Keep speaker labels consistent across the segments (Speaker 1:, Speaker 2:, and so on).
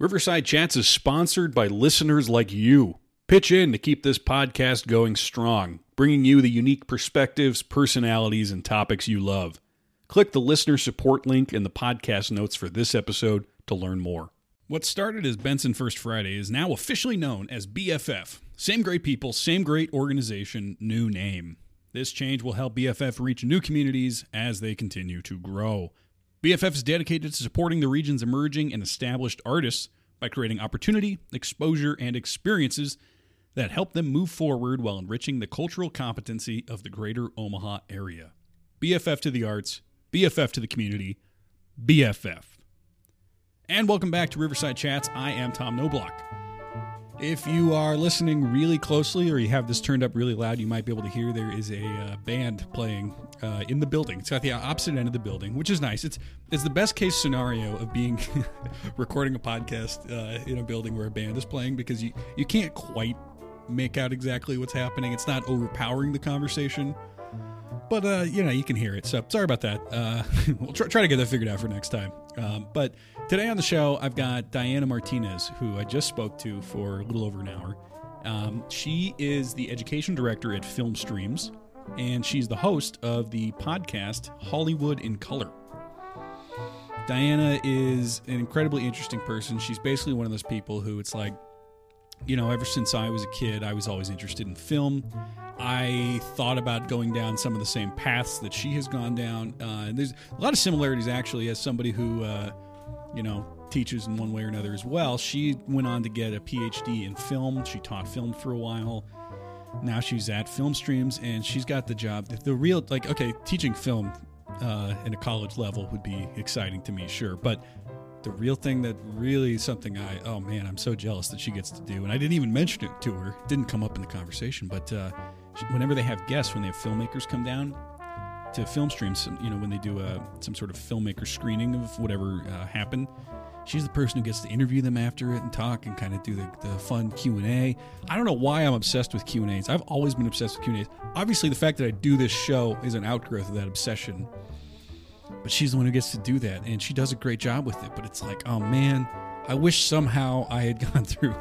Speaker 1: Riverside Chats is sponsored by listeners like you. Pitch in to keep this podcast going strong, bringing you the unique perspectives, personalities, and topics you love. Click the listener support link in the podcast notes for this episode to learn more. What started as Benson First Friday is now officially known as BFF. Same great people, same great organization, new name. This change will help BFF reach new communities as they continue to grow. BFF is dedicated to supporting the region's emerging and established artists by creating opportunity, exposure, and experiences that help them move forward while enriching the cultural competency of the greater Omaha area. BFF to the arts, BFF to the community, BFF. And welcome back to Riverside Chats. I am Tom Knoblauch. If you are listening really closely or you have this turned up really loud, you might be able to hear there is a uh, band playing uh, in the building. It's at the opposite end of the building, which is nice. It's it's the best case scenario of being recording a podcast uh, in a building where a band is playing because you you can't quite make out exactly what's happening. It's not overpowering the conversation, but uh, you know you can hear it. So sorry about that. Uh, we'll try, try to get that figured out for next time. Um, but today on the show, I've got Diana Martinez, who I just spoke to for a little over an hour. Um, she is the education director at Film Streams, and she's the host of the podcast Hollywood in Color. Diana is an incredibly interesting person. She's basically one of those people who it's like, you know, ever since I was a kid, I was always interested in film. I thought about going down some of the same paths that she has gone down. Uh, and there's a lot of similarities, actually, as somebody who, uh, you know, teaches in one way or another as well. She went on to get a PhD in film. She taught film for a while. Now she's at Film Streams, and she's got the job. The real, like, okay, teaching film uh, in a college level would be exciting to me, sure, but the real thing that really something I oh man I'm so jealous that she gets to do and I didn't even mention it to her it didn't come up in the conversation but uh, whenever they have guests when they have filmmakers come down to film streams you know when they do a, some sort of filmmaker screening of whatever uh, happened she's the person who gets to interview them after it and talk and kind of do the, the fun q&a i don't know why i'm obsessed with q&as i've always been obsessed with q&as obviously the fact that i do this show is an outgrowth of that obsession but she's the one who gets to do that and she does a great job with it but it's like oh man i wish somehow i had gone through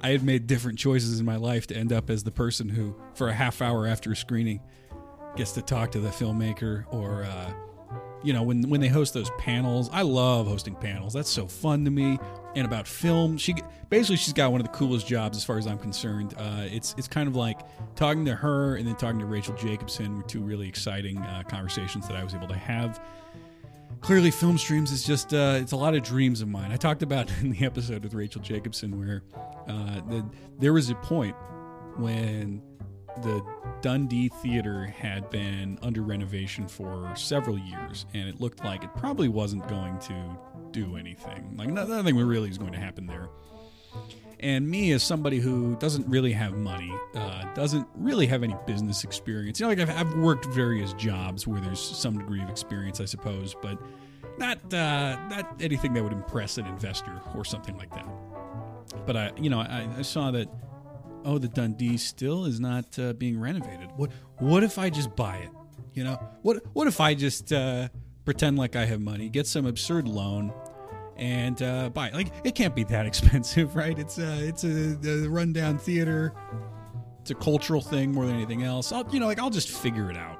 Speaker 1: i had made different choices in my life to end up as the person who for a half hour after a screening gets to talk to the filmmaker or uh, you know when when they host those panels i love hosting panels. That's so fun to me. And about film she basically she's got one of the coolest jobs as far as i'm concerned. Uh, it's it's kind of like talking to her and then talking to rachel jacobson were two really exciting uh, conversations that i was able to have. Clearly film streams is just uh, it's a lot of dreams of mine. I talked about in the episode with rachel jacobson where uh, the, there was a point when the dundee theater had been under renovation for several years and it looked like it probably wasn't going to do anything. Like nothing really is going to happen there. And me as somebody who doesn't really have money uh, doesn't really have any business experience you know like I've, I've, worked various jobs where there's some degree of experience i suppose but not uh, not anything that would impress an investor or something like that. But i you know i, I saw that oh the dundee still is not uh, being renovated what what if i just buy it you know what what if i just uh, pretend like i have money get some absurd loan and uh, buy it. Like it can't be that expensive, right? It's a it's a, a rundown theater. It's a cultural thing more than anything else. I'll you know like I'll just figure it out.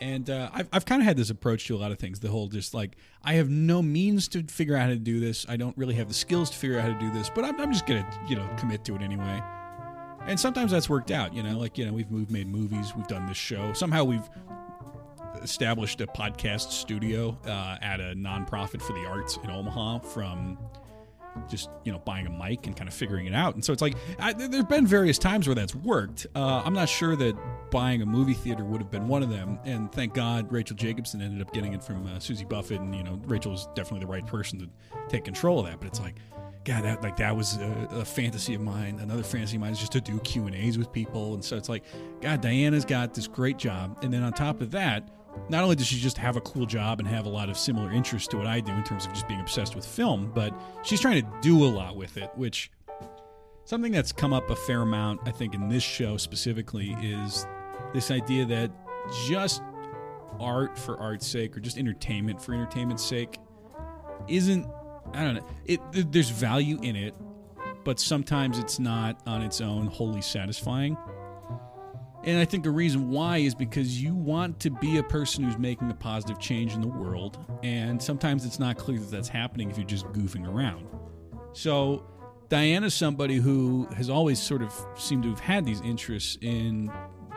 Speaker 1: And uh, I've I've kind of had this approach to a lot of things. The whole just like I have no means to figure out how to do this. I don't really have the skills to figure out how to do this, but I'm, I'm just gonna you know commit to it anyway. And sometimes that's worked out. You know, like you know we've moved, made movies, we've done this show. Somehow we've established a podcast studio uh, at a nonprofit for the arts in Omaha from just you know buying a mic and kind of figuring it out and so it's like I, there've been various times where that's worked uh, i'm not sure that buying a movie theater would have been one of them and thank god rachel jacobson ended up getting it from uh, susie buffett and you know rachel was definitely the right person to take control of that but it's like god that like that was a, a, fantasy of mine another fantasy of mine is just to do q and a's with people. And so it's like god diana's got this great job. And then on top of that not only does she just have a cool job and have a lot of similar interests to what I do in terms of just being obsessed with film, but she's trying to do a lot with it, which something that's come up a fair amount, I think, in this show specifically is this idea that just art for art's sake or just entertainment for entertainment's sake isn't I don't know. It there's value in it, but sometimes it's not on its own wholly satisfying. And I think the reason why is because you want to be a person who's making a positive change in the world, and sometimes it's not clear that that's happening if you're just goofing around. So, Diana's somebody who has always sort of seemed to have had these interests in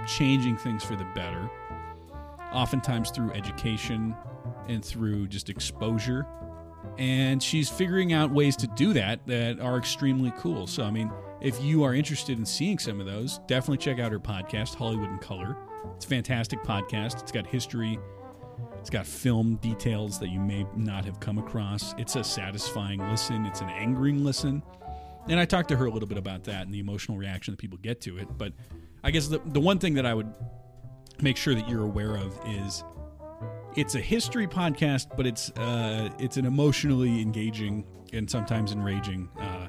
Speaker 1: changing things for the better, oftentimes through education and through just exposure. And she's figuring out ways to do that that are extremely cool. So, I mean, if you are interested in seeing some of those, definitely check out her podcast, Hollywood in Color. It's a fantastic podcast. It's got history, it's got film details that you may not have come across. It's a satisfying listen, it's an angering listen. And I talked to her a little bit about that and the emotional reaction that people get to it. But I guess the, the one thing that I would make sure that you're aware of is it's a history podcast, but it's uh, it's an emotionally engaging and sometimes enraging uh,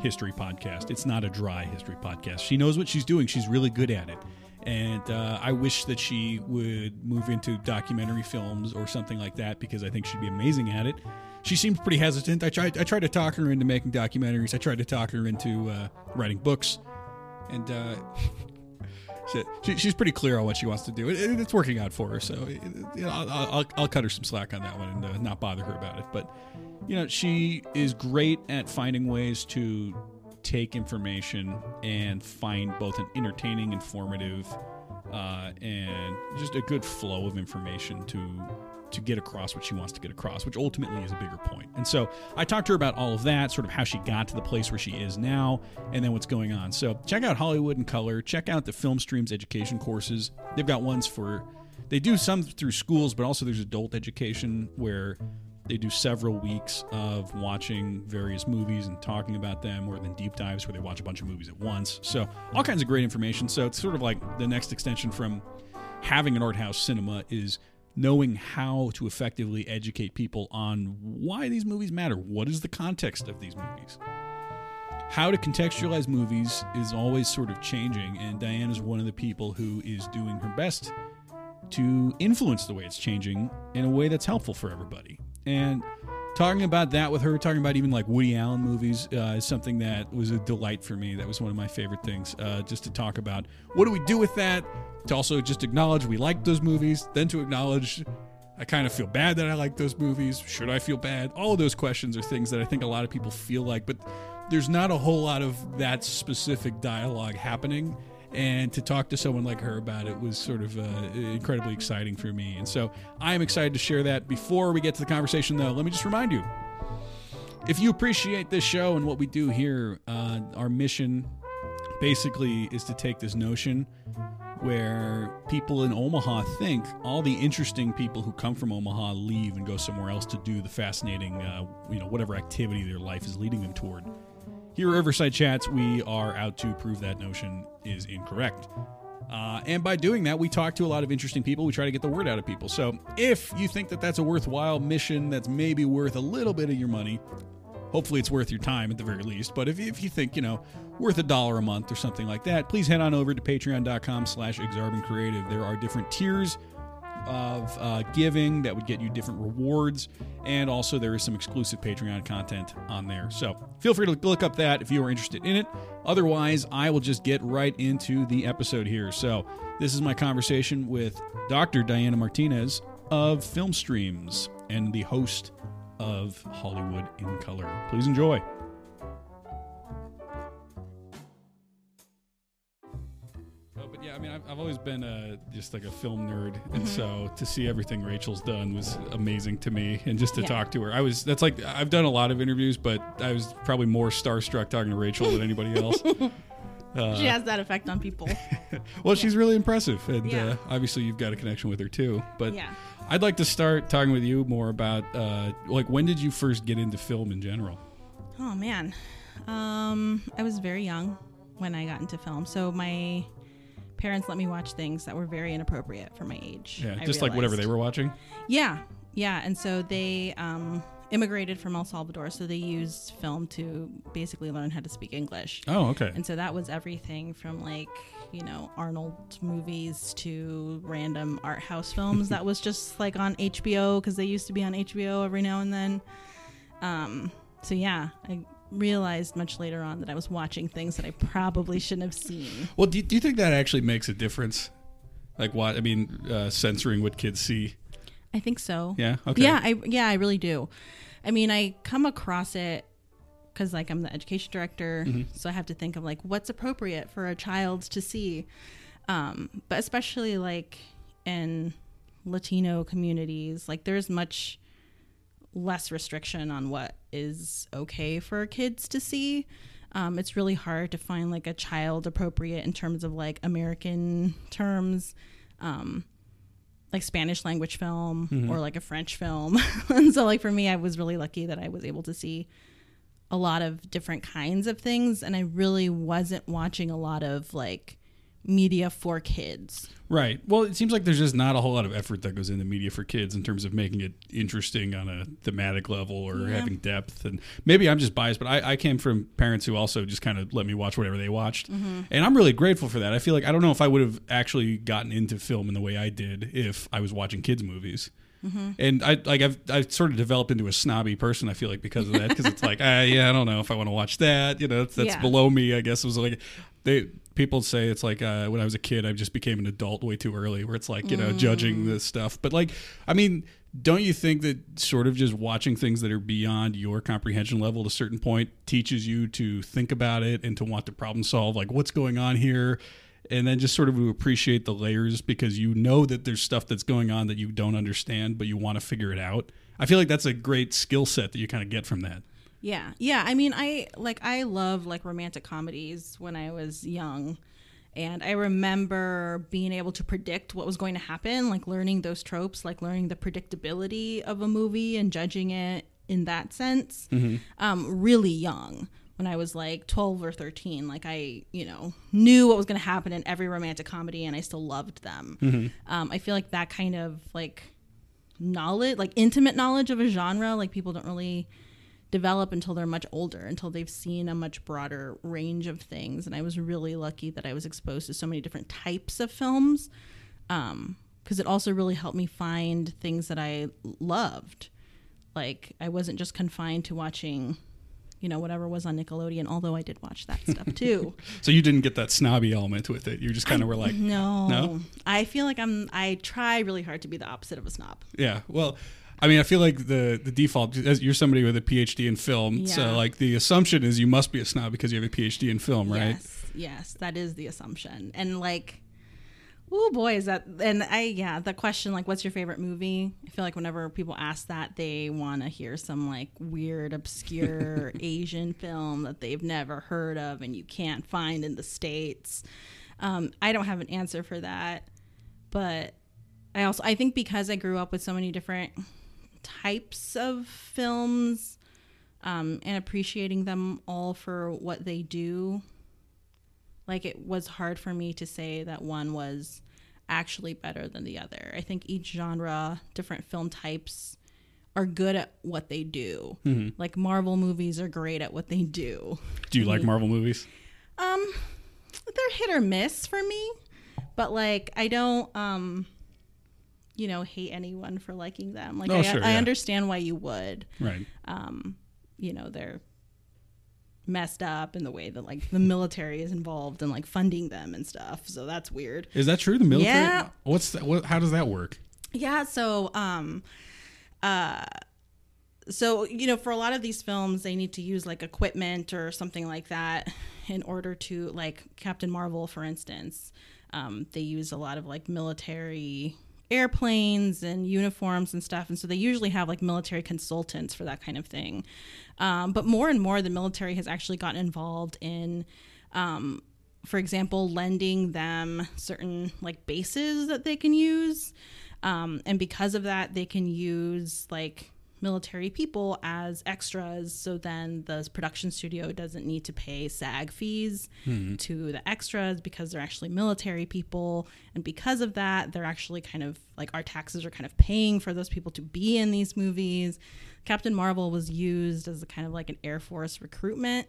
Speaker 1: history podcast. It's not a dry history podcast. She knows what she's doing. She's really good at it. And uh, I wish that she would move into documentary films or something like that because I think she'd be amazing at it. She seems pretty hesitant. I tried. I tried to talk her into making documentaries. I tried to talk her into uh, writing books, and she, she's pretty clear on what she wants to do. It, it's working out for her. So you know, I'll, I'll, I'll, cut her some slack on that one and uh, not bother her about it. But you know, she is great at finding ways to take information and find both an entertaining, informative, uh, and just a good flow of information to to get across what she wants to get across, which ultimately is a bigger point. And so I talked to her about all of that, sort of how she got to the place where she is now, and then what's going on. So check out Hollywood in Color. Check out the Film Streams education courses. They've got ones for, they do some through schools, but also there's adult education where they do several weeks of watching various movies and talking about them, or then deep dives where they watch a bunch of movies at once. So all kinds of great information. So it's sort of like the next extension from having an art house cinema is knowing how to effectively educate people on why these movies matter. What is the context of these movies? How to contextualize movies is always sort of changing, and Diane is one of the people who is doing her best to influence the way it's changing in a way that's helpful for everybody. And talking about that with her, talking about even like Woody Allen movies, uh, is something that was a delight for me. That was one of my favorite things. Uh, just to talk about what do we do with that? To also just acknowledge we like those movies, then to acknowledge I kind of feel bad that I like those movies. Should I feel bad? All of those questions are things that I think a lot of people feel like, but there's not a whole lot of that specific dialogue happening and to talk to someone like her about it was sort of uh, incredibly exciting for me. And so I am excited to share that. Before we get to the conversation, though, let me just remind you if you appreciate this show and what we do here, uh, our mission basically is to take this notion where people in Omaha think all the interesting people who come from Omaha leave and go somewhere else to do the fascinating, uh, you know, whatever activity their life is leading them toward. Here at Riverside Chats, we are out to prove that notion is incorrect. Uh, and by doing that, we talk to a lot of interesting people. We try to get the word out of people. So if you think that that's a worthwhile mission that's maybe worth a little bit of your money, hopefully it's worth your time at the very least. But if, if you think, you know, worth a dollar a month or something like that, please head on over to patreon.com slash exarbancreative. There are different tiers of uh, giving that would get you different rewards. And also, there is some exclusive Patreon content on there. So feel free to look up that if you are interested in it. Otherwise, I will just get right into the episode here. So, this is my conversation with Dr. Diana Martinez of Film Streams and the host of Hollywood in Color. Please enjoy. Yeah, I mean, I've, I've always been a, just like a film nerd, and mm-hmm. so to see everything Rachel's done was amazing to me, and just to yeah. talk to her, I was. That's like I've done a lot of interviews, but I was probably more starstruck talking to Rachel than anybody else.
Speaker 2: Uh, she has that effect on people.
Speaker 1: well, yeah. she's really impressive, and yeah. uh, obviously you've got a connection with her too. But yeah. I'd like to start talking with you more about uh, like when did you first get into film in general?
Speaker 2: Oh man, um, I was very young when I got into film. So my parents let me watch things that were very inappropriate for my age.
Speaker 1: Yeah, I just realized. like whatever they were watching.
Speaker 2: Yeah, yeah, and so they um, immigrated from El Salvador, so they used film to basically learn how to speak English.
Speaker 1: Oh, okay.
Speaker 2: And so that was everything from like you know Arnold movies to random art house films that was just like on HBO because they used to be on HBO every now and then. Um, so yeah, I realized much later on that I was watching things that I probably shouldn't have seen.
Speaker 1: Well, do you, do you think that actually makes a difference? Like what? I mean, uh, censoring what kids see.
Speaker 2: I think so.
Speaker 1: Yeah. Okay.
Speaker 2: Yeah, I yeah, I really do. I mean, I come across it because like I'm the education director, so I have to think of like what's appropriate for a child to see. Um, but especially like in Latino communities, like there's much less restriction on what is okay for kids to see. Um, it's really hard to find like a child appropriate in terms of like American terms. Um, like Spanish language film or like a French film. and so like for me I was really lucky that I was able to see a lot of different kinds of things and I really wasn't watching a lot of like media for kids.
Speaker 1: Right. Well, it seems like there's just not a whole lot of effort that goes into media for kids in terms of making it interesting on a thematic level or
Speaker 2: Yeah.
Speaker 1: having depth. And maybe I'm just biased, but I, I came from parents who also just kind of let me watch whatever they watched.
Speaker 2: Mm-hmm.
Speaker 1: And I'm really grateful for that. I feel like I don't know if I would have actually gotten into film in the way I did if I was watching kids' movies.
Speaker 2: Mm-hmm.
Speaker 1: And I like I've I've sort of developed into a snobby person. I feel like because of that, because it's like, ah, yeah, I don't know if I want to watch that. You know, that's, that's
Speaker 2: Yeah.
Speaker 1: below me. I guess it was like they people say it's like uh, when I was a kid, I just became an adult way too early, where it's like you know judging this stuff. But like, I mean, don't you think that sort of just watching things that are beyond your comprehension level at a certain point teaches you to think about it and to want to problem solve, like what's going on here? And then just sort of to appreciate the layers because you know that there's stuff that's going on that you don't understand, but you want to figure it out. I feel like that's a great skill set that you kind of get from that.
Speaker 2: Yeah. Yeah, I mean I like I love like romantic comedies when I was young. And I remember being able to predict what was going to happen, like learning those tropes, like learning the predictability of a movie and judging it in that sense. Um, really young when I was like 12 or 13. Like I, you know, knew what was going to happen in every romantic comedy and I still loved them. Um, I feel like that kind of like knowledge, like intimate knowledge of a genre, like people don't really develop until they're much older, until they've seen a much broader range of things. And I was really lucky that I was exposed to so many different types of films um, because it also really helped me find things that I loved. Like I wasn't just confined to watching, you know, whatever was on Nickelodeon, although I did watch that stuff too.
Speaker 1: So you didn't get that snobby element with it. You just kind of were like,
Speaker 2: no,
Speaker 1: No?
Speaker 2: I feel like I'm. I try really hard to be the opposite of a snob.
Speaker 1: Yeah, well, I mean, I feel like the the default as you're somebody with a PhD in film, so like the assumption is you must be a snob because you have a PhD in film, right?
Speaker 2: Yes, yes, that is the assumption. And like, oh boy, is that? And I, yeah, the question like, what's your favorite movie? I feel like whenever people ask that, they want to hear some like weird, obscure Asian film that they've never heard of and you can't find in the states. Um, I don't have an answer for that, but I also I think because I grew up with so many different types of films um, and appreciating them all for what they do. Like it was hard for me to say that one was actually better than the other. I think each genre different film types are good at what they do. Like marvel movies are great at what they do.
Speaker 1: Do you like Marvel movies?
Speaker 2: um they're hit or miss for me but like i don't um you know hate anyone for liking them like
Speaker 1: Oh,
Speaker 2: I,
Speaker 1: sure,
Speaker 2: I
Speaker 1: yeah.
Speaker 2: understand why you would
Speaker 1: Right.
Speaker 2: um, you know, they're messed up in the way that like the military is involved in like funding them and stuff. So that's weird.
Speaker 1: Is that true? The military?
Speaker 2: Yeah.
Speaker 1: What's that? What, how does that work?
Speaker 2: Yeah, so um uh so you know for a lot of these films they need to use like equipment or something like that in order to like Captain Marvel for instance. Um they use a lot of like military airplanes and uniforms and stuff and so they usually have like military consultants for that kind of thing. Um but more and more the military has actually gotten involved in um for example, lending them certain like bases that they can use. Um, and because of that, they can use like military people as extras. So then the production studio doesn't need to pay SAG fees hmm. to the extras because they're actually military people. And because of that, they're actually kind of like our taxes are kind of paying for those people to be in these movies. Captain Marvel was used as a kind of like an Air Force recruitment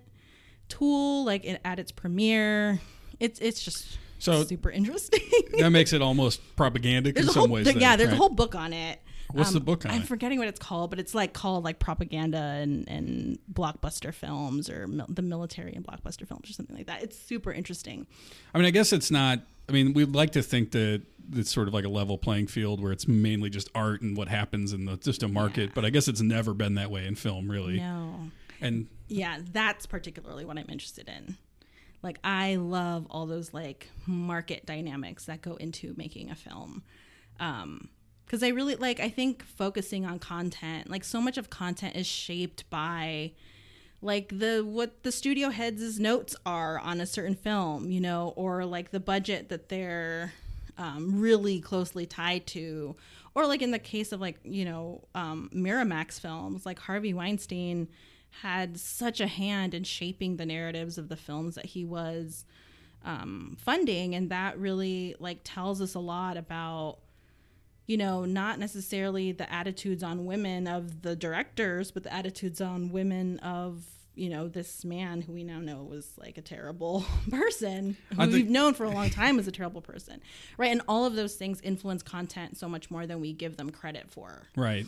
Speaker 2: tool like it, at its premiere it's it's just
Speaker 1: So-
Speaker 2: super interesting
Speaker 1: That makes it almost propagandic
Speaker 2: there's
Speaker 1: in some
Speaker 2: whole
Speaker 1: ways. then,
Speaker 2: yeah there's
Speaker 1: right?
Speaker 2: a whole book on it
Speaker 1: What's the book on
Speaker 2: I'm
Speaker 1: it?
Speaker 2: forgetting what it's called, but it's like called like propaganda and, and blockbuster films or mil- the military and blockbuster films or something like that. It's super interesting.
Speaker 1: I mean, I guess it's not. I mean, we'd like to think that it's sort of like a level playing field where it's mainly just art and what happens in the just a market. But I guess it's never been that way in film, really.
Speaker 2: No.
Speaker 1: And
Speaker 2: Yeah, that's particularly what I'm interested in. Like I love all those like market dynamics that go into making a film. Um because I really like I think focusing on content, like so much of content is shaped by like the what the studio heads' notes are on a certain film, you know, or like the budget that they're um, really closely tied to, or like in the case of like you know um, Miramax films, like Harvey Weinstein had such a hand in shaping the narratives of the films that he was um, funding, and that really like tells us a lot about you know, not necessarily the attitudes on women of the directors, but the attitudes on women of, you know, this man who we now know was like a terrible person, who
Speaker 1: think-
Speaker 2: we've known for a long time as a terrible person. Right. And all of those things influence content so much more than we give them credit for.
Speaker 1: Right.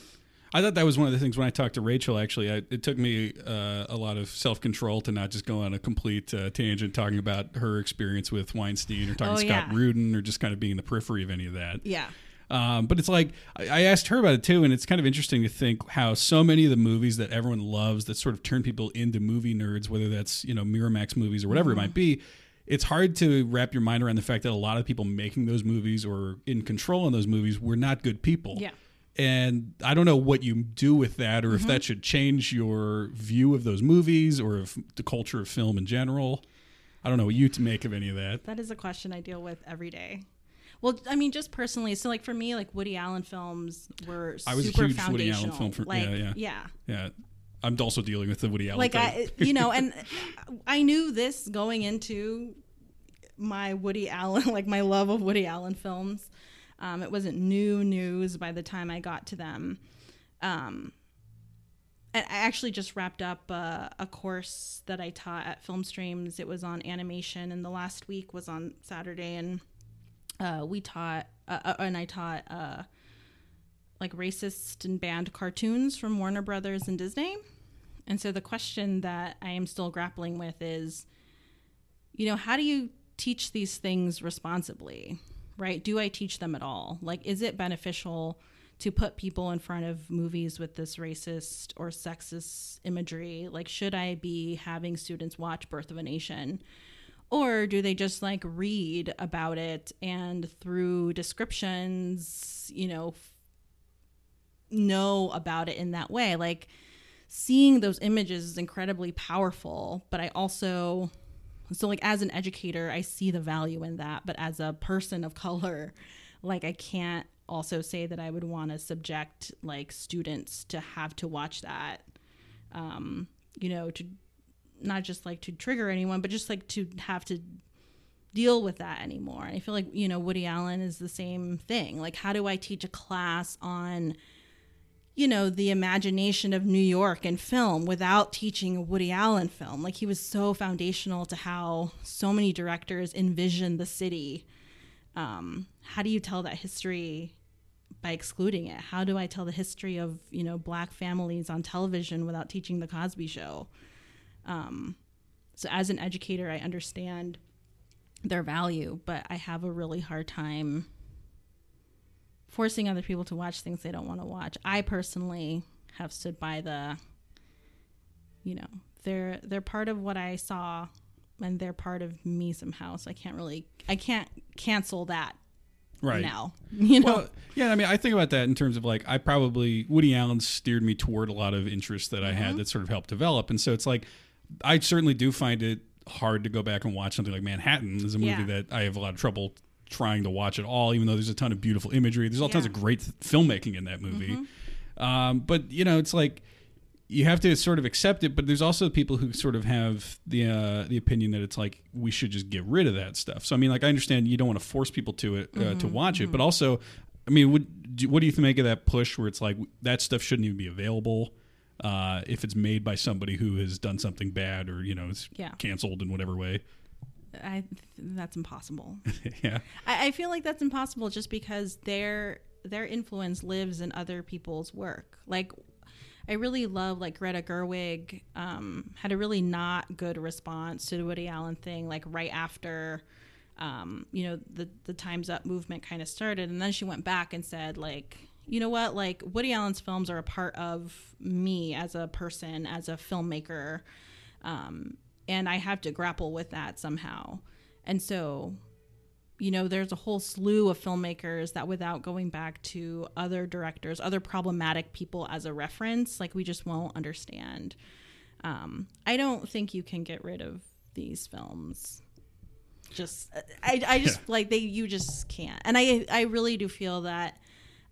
Speaker 1: I thought that was one of the things when I talked to Rachel. Actually, I, it took me uh, a lot of self control to not just go on a complete uh, tangent talking about her experience with Weinstein or talking
Speaker 2: Oh,
Speaker 1: Scott
Speaker 2: yeah.
Speaker 1: Rudin or just kind of being in the periphery of any of that.
Speaker 2: Yeah.
Speaker 1: Um, but it's like I asked her about it too, and it's kind of interesting to think how so many of the movies that everyone loves that sort of turn people into movie nerds, whether that's you know Miramax movies or whatever
Speaker 2: Mm-hmm.
Speaker 1: it might be, it's hard to wrap your mind around the fact that a lot of people making those movies or in control in those movies were not good people.
Speaker 2: Yeah.
Speaker 1: And I don't know what you do with that, or
Speaker 2: Mm-hmm.
Speaker 1: if that should change your view of those movies, or if the culture of film in general. I don't know what you to make of any of that.
Speaker 2: That is a question I deal with every day. Well, I mean, just personally, so like for me, like Woody Allen films were
Speaker 1: I was a
Speaker 2: super
Speaker 1: huge Woody Allen film for-
Speaker 2: like,
Speaker 1: yeah, yeah.
Speaker 2: yeah.
Speaker 1: Yeah, I'm also dealing with the Woody Allen.
Speaker 2: like
Speaker 1: thing.
Speaker 2: I, you know, and I knew this going into my Woody Allen, like my love of Woody Allen films. Um, it wasn't new news by the time I got to them. Um, I actually just wrapped up uh, a course that I taught at Film Streams. It was on animation, and the last week was on Saturday, and uh, we taught, uh, uh, and I taught uh, like racist and banned cartoons from Warner Brothers and Disney. And so the question that I am still grappling with is, you know, how do you teach these things responsibly? Right? Do I teach them at all? Like, is it beneficial to put people in front of movies with this racist or sexist imagery? Like, should I be having students watch Birth of a Nation? Or do they just like read about it and through descriptions, you know, know about it in that way? Like, seeing those images is incredibly powerful, but I also so like as an educator, I see the value in that, but as a person of color, like I can't also say that I would want to subject like students to have to watch that um you know to not just like to trigger anyone, but just like to have to deal with that anymore. And I feel like, you know, Woody Allen is the same thing. Like how do I teach a class on you know, the imagination of New York and film without teaching a Woody Allen film. Like he was so foundational to how so many directors envision the city. Um, how do you tell that history by excluding it? How do I tell the history of, you know, black families on television without teaching the Cosby show? Um, so as an educator, I understand their value, but I have a really hard time forcing other people to watch things they don't want to watch. I personally have stood by the you know, they're they're part of what I saw and they're part of me somehow. So I can't really I can't cancel that
Speaker 1: right
Speaker 2: now. You know.
Speaker 1: Well, yeah, I mean, I think about that in terms of like, I probably, Woody Allen steered me toward a lot of interests that I
Speaker 2: Mm-hmm.
Speaker 1: had that sort of helped develop. And so it's like, I certainly do find it hard to go back and watch something like Manhattan is a movie
Speaker 2: Yeah.
Speaker 1: that I have a lot of trouble trying to watch at all, even though there's a ton of beautiful imagery. There's all tons of great th- filmmaking in that movie.
Speaker 2: Mm-hmm.
Speaker 1: Um, but, you know, it's like, you have to sort of accept it, but there's also people who sort of have the uh, the opinion that it's like we should just get rid of that stuff. So I mean, like I understand you don't want to force people to it uh,
Speaker 2: Mm-hmm,
Speaker 1: to watch it, but also, I mean, would, do, what do you make of that push where it's like that stuff shouldn't even be available uh, if it's made by somebody who has done something bad or you know is
Speaker 2: Yeah.
Speaker 1: canceled in whatever way?
Speaker 2: I that's impossible.
Speaker 1: yeah,
Speaker 2: I, I feel like that's impossible just because they're their influence lives in other people's work. Like I really love like Greta Gerwig um, had a really not good response to the Woody Allen thing, like right after um, you know the the Times Up movement kind of started, and then she went back and said like, you know what, like Woody Allen's films are a part of me as a person, as a filmmaker, um, and I have to grapple with that somehow, and so you know, there's a whole slew of filmmakers that without going back to other directors, other problematic people as a reference, like we just won't understand. Um, I don't think you can get rid of these films. Just, I, I just yeah. like they, you just can't. And I, I really do feel that,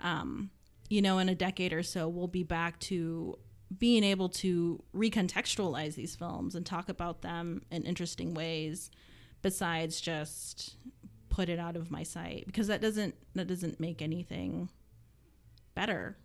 Speaker 2: um, you know, in a decade or so, we'll be back to being able to recontextualize these films and talk about them in interesting ways besides just put it out of my sight because that doesn't that doesn't make anything better.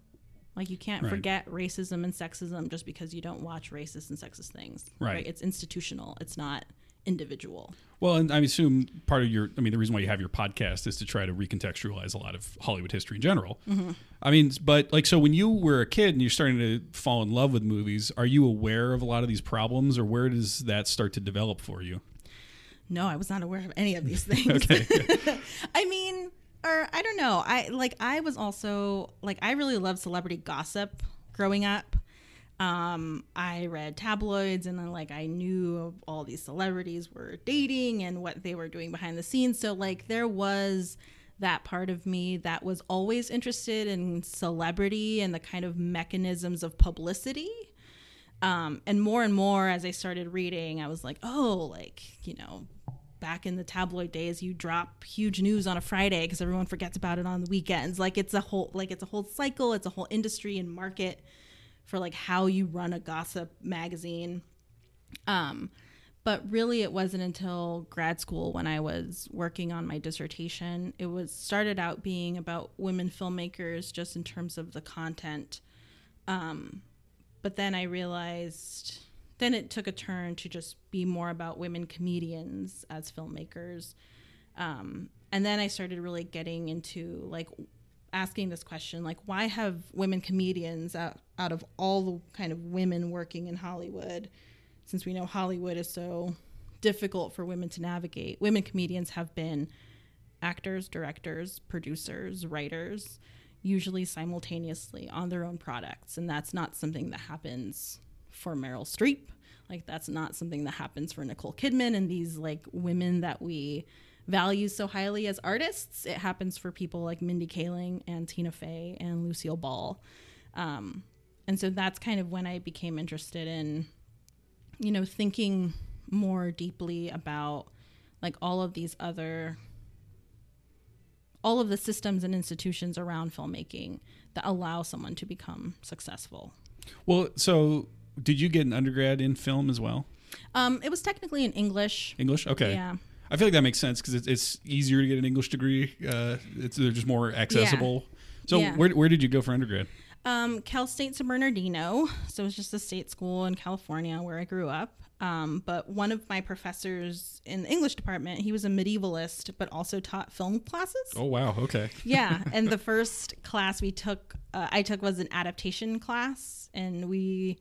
Speaker 2: Like you can't right. forget racism and sexism just because you don't watch racist and sexist things.
Speaker 1: Right. right.
Speaker 2: It's institutional. It's not individual.
Speaker 1: Well, and I assume part of your, I mean, the reason why you have your podcast is to try to recontextualize a lot of Hollywood history in general. Mm-hmm. I mean, but like, so when you were a kid and you're starting to fall in love with movies, are you aware of a lot of these problems or where does that start to develop for you?
Speaker 2: no, I was not aware of any of these things. okay. I mean, or I don't know. I like I was also like I really loved celebrity gossip growing up. Um, I read tabloids and then like I knew all these celebrities were dating and what they were doing behind the scenes. So like there was that part of me that was always interested in celebrity and the kind of mechanisms of publicity. Um, and more and more as I started reading, I was like, oh, like, you know, back in the tabloid days you drop huge news on a friday because everyone forgets about it on the weekends like it's a whole like it's a whole cycle it's a whole industry and market for like how you run a gossip magazine. Um but really it wasn't until grad school when i was working on my dissertation. It was started out being about women filmmakers just in terms of the content. Um but then i realized then it took a turn to just be more about women comedians as filmmakers. Um, and then I started really getting into like asking this question like why have women comedians out of all the kind of women working in Hollywood since we know Hollywood is so difficult for women to navigate women comedians have been actors directors producers writers usually simultaneously on their own products and that's not something that happens for Meryl Streep. Like that's not something that happens for Nicole Kidman and these like women that we value so highly as artists. It happens for people like Mindy Kaling and Tina Fey and Lucille Ball. Um, and so that's kind of when I became interested in, you know, thinking more deeply about like all of these other all of the systems and institutions around filmmaking that allow someone to become successful.
Speaker 1: Well, so did you get an undergrad in film as well?
Speaker 2: Um, it was technically in English.
Speaker 1: English, okay.
Speaker 2: Yeah.
Speaker 1: I feel like that makes sense because it's, it's, easier to get an English degree. Uh, it's they're just more accessible. Yeah. So yeah. where where did you go for undergrad?
Speaker 2: Um, Cal State San Bernardino. So it was just a state school in California where I grew up. Um, but one of my professors in the English department, he was a medievalist, but also taught film classes.
Speaker 1: Oh wow! Okay.
Speaker 2: yeah, and the first class we took, uh, I took was an adaptation class, and we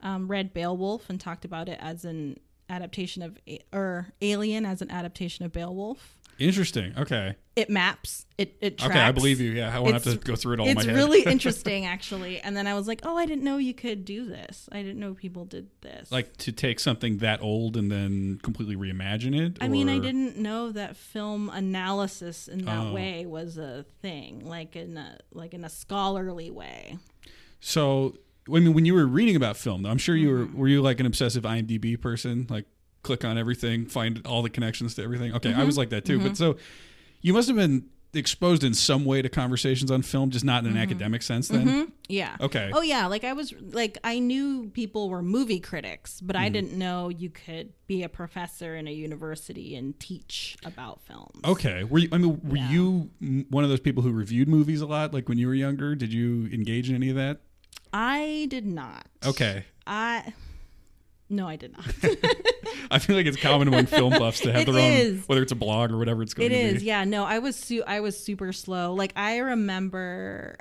Speaker 2: um, read Beowulf and talked about it as an adaptation of or Alien as an adaptation of Beowulf.
Speaker 1: Interesting. Okay.
Speaker 2: It maps. It it tracks.
Speaker 1: Okay, I believe you. Yeah, I won't it's, have to go through it all.
Speaker 2: It's
Speaker 1: really
Speaker 2: interesting, actually. And then I was like, oh, I didn't know you could do this. I didn't know people did this.
Speaker 1: Like to take something that old and then completely reimagine it.
Speaker 2: I mean, I didn't know that film analysis in that oh. way was a thing, like in a like in a scholarly way.
Speaker 1: So I mean, when you were reading about film, I'm sure you were mm-hmm. were you like an obsessive IMDb person, like click on everything, find all the connections to everything. Okay, mm-hmm. I was like that too. Mm-hmm. But so you must have been exposed in some way to conversations on film, just not in an mm-hmm. academic sense. Then,
Speaker 2: mm-hmm. yeah,
Speaker 1: okay.
Speaker 2: Oh yeah, like I was like I knew people were movie critics, but I mm-hmm. didn't know you could be a professor in a university and teach about films.
Speaker 1: Okay, were you? I mean, were yeah. you one of those people who reviewed movies a lot? Like when you were younger, did you engage in any of that?
Speaker 2: I did not.
Speaker 1: Okay.
Speaker 2: I no, I did not.
Speaker 1: I, feel like it's common among film buffs to have
Speaker 2: It
Speaker 1: their
Speaker 2: is.
Speaker 1: own, whether it's a blog or whatever it's going
Speaker 2: It
Speaker 1: to
Speaker 2: is,
Speaker 1: be.
Speaker 2: yeah. No, I was su- I was super slow. Like I remember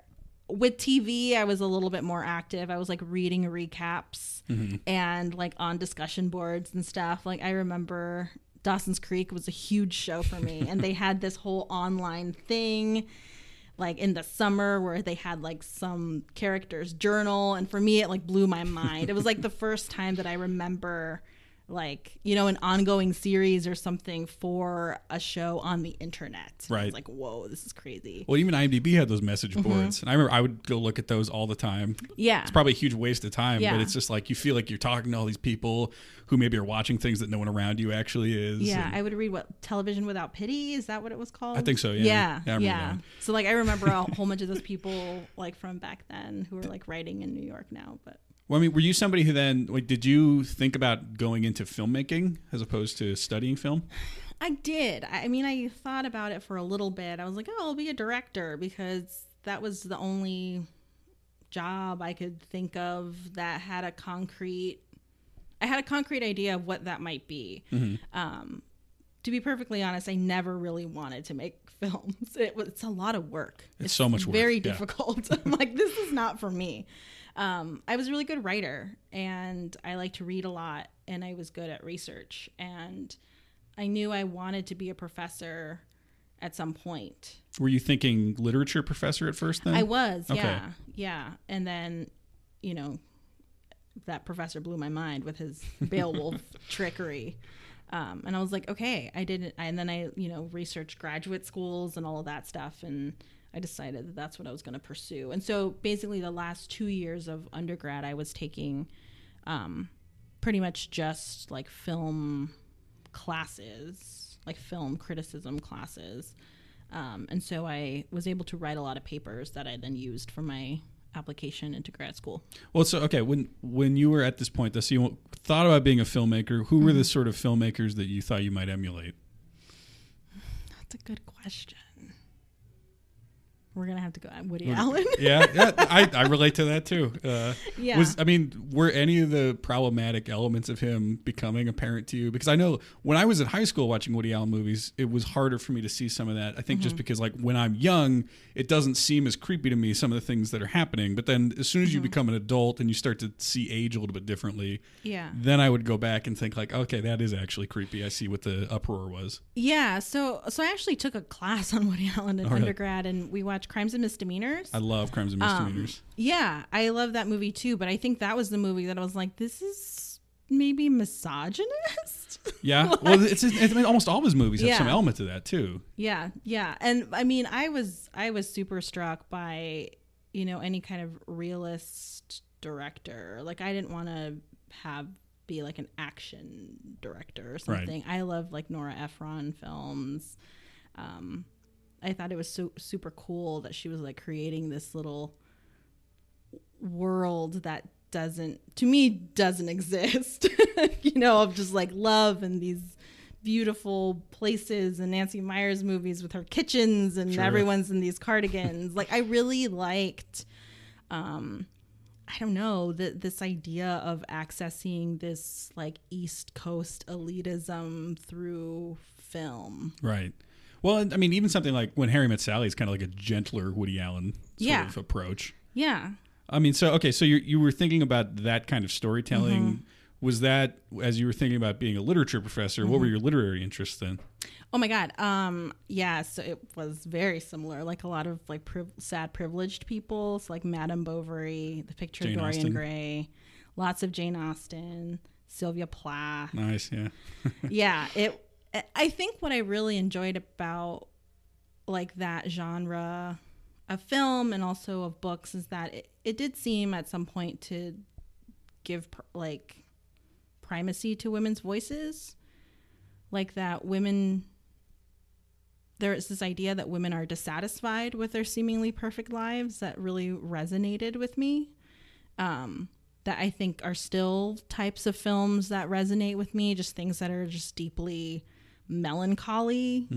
Speaker 2: with TV, I was a little bit more active. I was like reading recaps
Speaker 1: Mm-hmm.
Speaker 2: and like on discussion boards and stuff. Like I remember Dawson's Creek was a huge show for me, and they had this whole online thing. Like in the summer, where they had like some character's journal, and for me, it like blew my mind. it was like the first time that I remember like you know an ongoing series or something for a show on the internet
Speaker 1: Right.
Speaker 2: like whoa this is crazy
Speaker 1: Well, even IMDb had those message
Speaker 2: Mm-hmm.
Speaker 1: boards, and I remember I would go look at those all the time.
Speaker 2: yeah
Speaker 1: It's probably a huge waste of time,
Speaker 2: Yeah.
Speaker 1: but it's just like you feel like you're talking to all these people who maybe are watching things that no one around you actually is.
Speaker 2: yeah
Speaker 1: and-
Speaker 2: i would read what television without pity is that what it was called
Speaker 1: I think so, yeah.
Speaker 2: yeah
Speaker 1: Yeah,
Speaker 2: yeah, so like i remember a whole bunch of those people like from back then who are like writing in new york now but
Speaker 1: well, I mean, were you somebody who then like did you think about going into filmmaking as opposed to studying film?
Speaker 2: I did. I mean, I thought about it for a little bit. I was like, oh, I'll be a director because that was the only job I could think of that had a concrete. I had a concrete idea of what that might be. Um, to be perfectly honest, I never really wanted to make films. It was it's a lot of work.
Speaker 1: It's so much work,
Speaker 2: Very
Speaker 1: yeah.
Speaker 2: difficult. I'm like, this is not for me. Um, I was a really good writer, and I like to read a lot, and I was good at research, and I knew I wanted to be a professor at some point.
Speaker 1: Were you thinking literature professor at first then?
Speaker 2: I was,
Speaker 1: Okay.
Speaker 2: yeah, yeah, and then, you know, that professor blew my mind with his Beowulf trickery. Um, and I was like, okay, I didn't. And then I, you know, researched graduate schools and all of that stuff, and I decided that that's what I was going to pursue. And so, basically, the last two years of undergrad, I was taking um, pretty much just like film classes, like film criticism classes. Um, and so I was able to write a lot of papers that I then used for my application into grad school.
Speaker 1: Well, so okay, when when you were at this point, so you thought about being a filmmaker. Who
Speaker 2: Mm-hmm.
Speaker 1: were the sort of filmmakers that you thought you might emulate?
Speaker 2: That's a good question. We're gonna have to go at Woody Allen.
Speaker 1: yeah, yeah, I, I relate to that too. Uh,
Speaker 2: Yeah.
Speaker 1: Was I mean, were any of the problematic elements of him becoming apparent to you? Because I know when I was in high school watching Woody Allen movies, it was harder for me to see some of that. I think
Speaker 2: Mm-hmm.
Speaker 1: just because like when I'm young, it doesn't seem as creepy to me some of the things that are happening. But then as soon as
Speaker 2: Mm-hmm.
Speaker 1: you become an adult and you start to see age a little bit differently,
Speaker 2: yeah.
Speaker 1: then I would go back and think like, okay, that is actually creepy. I see what the uproar was.
Speaker 2: Yeah. So so I actually took a class on Woody Allen in
Speaker 1: really?
Speaker 2: undergrad and we watched Crimes and Misdemeanors.
Speaker 1: I love crimes and
Speaker 2: Um,
Speaker 1: misdemeanors.
Speaker 2: Yeah, I love that movie too, but I think that was the movie that I was like, this is maybe misogynist.
Speaker 1: yeah, well, it's, it's I mean, almost all of his movies have
Speaker 2: Yeah.
Speaker 1: some element to that too.
Speaker 2: yeah, yeah. And I mean, I was I was super struck by, you know, any kind of realist director. Like I didn't want to have be like an action director or
Speaker 1: Right.
Speaker 2: something. I love like Nora Ephron films. Um I thought it was so super cool that she was like creating this little world that doesn't to me doesn't exist you know of just like love and these beautiful places and Nancy Meyers movies with her kitchens and
Speaker 1: Sure.
Speaker 2: everyone's in these cardigans like I really liked um I don't know that this idea of accessing this like East Coast elitism through film.
Speaker 1: Right. Well, I mean, even something like when Harry Met Sally is kind of like a gentler Woody Allen sort
Speaker 2: Yeah.
Speaker 1: of approach.
Speaker 2: Yeah.
Speaker 1: I mean, so okay, so you you were thinking about that kind of storytelling.
Speaker 2: Mm-hmm.
Speaker 1: Was that as you were thinking about being a literature professor? What were
Speaker 2: Mm-hmm.
Speaker 1: your literary interests then?
Speaker 2: Oh my god. Um yeah, so it was very similar. Like a lot of like priv- sad privileged people, so like Madame Bovary, The Picture
Speaker 1: Jane
Speaker 2: of Dorian
Speaker 1: Austen.
Speaker 2: Gray, lots of Jane Austen, Sylvia Plath.
Speaker 1: Nice, yeah.
Speaker 2: yeah, it I think what I really enjoyed about like that genre of film and also of books is that it, it did seem at some point to give like primacy to women's voices. Like that women there is this idea that women are dissatisfied with their seemingly perfect lives that really resonated with me um, that i think are still types of films that resonate with me just things that are just deeply melancholy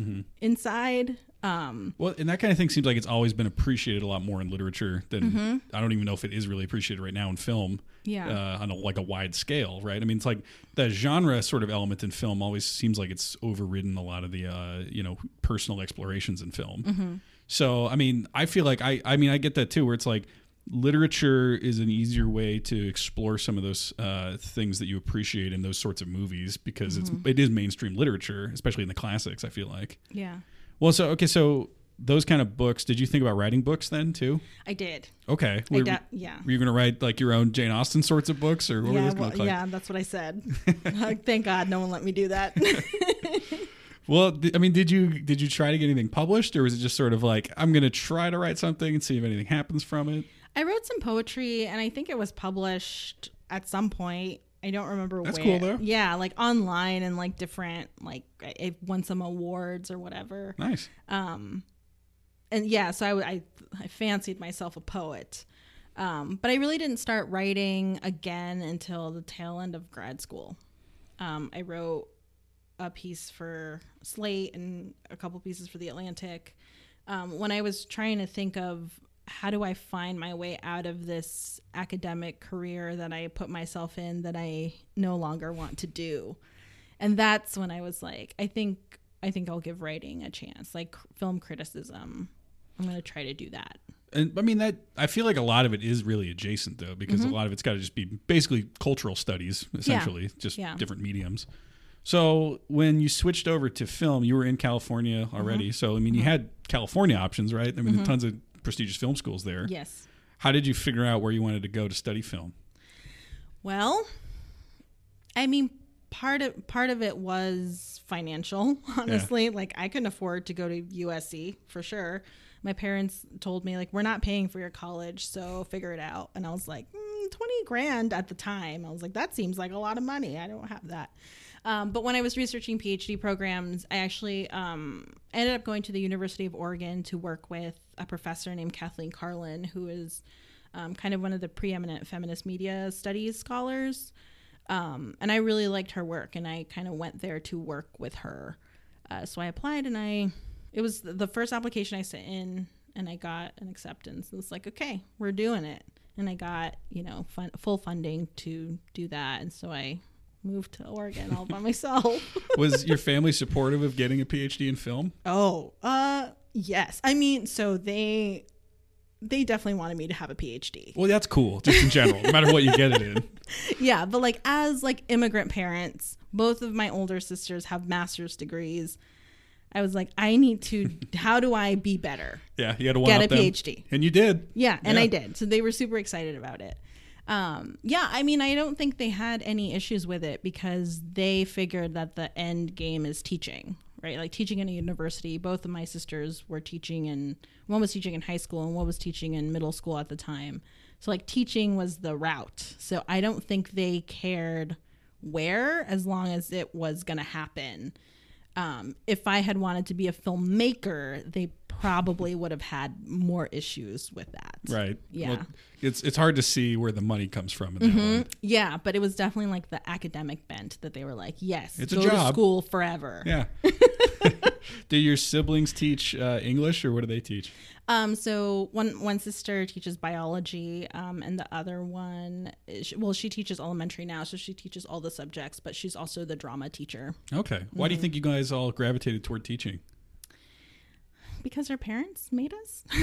Speaker 2: inside Um,
Speaker 1: Well, and that kind of thing seems like it's always been appreciated a lot more in literature than
Speaker 2: Mm-hmm.
Speaker 1: I don't even know if it is really appreciated right now in film.
Speaker 2: Yeah.
Speaker 1: Uh, on a, like a wide scale, right? I mean, it's like that genre sort of element in film always seems like it's overridden a lot of the uh, you know personal explorations in film.
Speaker 2: Mm-hmm.
Speaker 1: So, I mean, I feel like I I mean I get that too, where it's like literature is an easier way to explore some of those uh, things that you appreciate in those sorts of movies because
Speaker 2: Mm-hmm.
Speaker 1: it's it is mainstream literature, especially in the classics. I feel like.
Speaker 2: yeah,
Speaker 1: Well, so okay, so those kind of books. Did you think about writing books then too?
Speaker 2: I did.
Speaker 1: Okay,
Speaker 2: I
Speaker 1: were,
Speaker 2: de- yeah.
Speaker 1: were you going to write like your own Jane Austen sorts of books, or what were
Speaker 2: Yeah,
Speaker 1: those
Speaker 2: well,
Speaker 1: like?
Speaker 2: yeah, that's what I said. Like, Thank God no one let me do that.
Speaker 1: Well, th- I mean, did you did you try to get anything published, or was it just sort of like I'm going to try to write something and see if anything happens from it?
Speaker 2: I wrote some poetry and I think it was published at some point. I don't remember
Speaker 1: That's
Speaker 2: where.
Speaker 1: cool, though.
Speaker 2: Yeah, like online and like different like I I won some awards or whatever.
Speaker 1: Nice.
Speaker 2: Um and yeah, so I I, I fancied myself a poet. Um but I really didn't start writing again until the tail end of grad school. Um I wrote a piece for Slate and a couple pieces for the Atlantic. Um, when I was trying to think of how do I find my way out of this academic career that I put myself in that I no longer want to do, and that's when I was like, I think I think I'll give writing a chance, like film criticism. I'm gonna try to do that.
Speaker 1: And I mean that I feel like a lot of it is really adjacent though, because
Speaker 2: Mm-hmm.
Speaker 1: a lot of it's got to just be basically cultural studies, essentially, just
Speaker 2: Yeah.
Speaker 1: different mediums. So when you switched over to film, you were in California
Speaker 2: Mm-hmm.
Speaker 1: already. So I mean, you had California options, right? I mean, tons of prestigious film schools there.
Speaker 2: Yes.
Speaker 1: How did you figure out where you wanted to go to study film?
Speaker 2: Well, I mean, part of part of it was financial. Honestly, like I couldn't afford to go to USC for sure. My parents told me like we're not paying for your college, so figure it out. And I was like, mm, twenty grand at the time. I was like, that seems like a lot of money. I don't have that. Um, but when I was researching PhD programs, I actually um, ended up going to the University of Oregon to work with a professor named Kathleen Karlyn, who is um, kind of one of the preeminent feminist media studies scholars. Um, and I really liked her work, and I kind of went there to work with her. Uh, so I applied, and I it was the first application I sent in, and I got an acceptance. It was like, okay, we're doing it, and I got you know fun, full funding to do that, and so I moved to Oregon all by myself.
Speaker 1: Was your family supportive of getting a PhD in film?
Speaker 2: Oh, uh, yes. I mean, so they they definitely wanted me to have a PhD.
Speaker 1: Well, that's cool, just in general, no matter what you get it in.
Speaker 2: Yeah, but like as like immigrant parents, both of my older sisters have master's degrees. I was like, I need to. How do I be better?
Speaker 1: Yeah, you had to
Speaker 2: Get a
Speaker 1: them.
Speaker 2: PhD.
Speaker 1: and you did.
Speaker 2: Yeah, and
Speaker 1: Yeah.
Speaker 2: I did. So they were super excited about it. Um, yeah, I mean, I don't think they had any issues with it because they figured that the end game is teaching, right? Like teaching in a university. Both of my sisters were teaching in one was teaching in high school and one was teaching in middle school at the time. So like teaching was the route. So I don't think they cared where as long as it was going to happen. Um, if I had wanted to be a filmmaker, they probably would have had more issues with that.
Speaker 1: Right.
Speaker 2: Yeah.
Speaker 1: Well, it's it's hard to see where the money comes from in that one.
Speaker 2: Yeah, but it was definitely like the academic bent that they were like, yes,
Speaker 1: It's a
Speaker 2: go to school forever.
Speaker 1: Yeah. do your siblings teach uh, English or what do they teach?
Speaker 2: Um, so one one sister teaches biology, um, and the other one, is, well, she teaches elementary now, so she teaches all the subjects, but she's also the drama teacher
Speaker 1: Okay. Why
Speaker 2: Mm-hmm.
Speaker 1: do you think you guys all gravitated toward teaching?
Speaker 2: because our parents made us.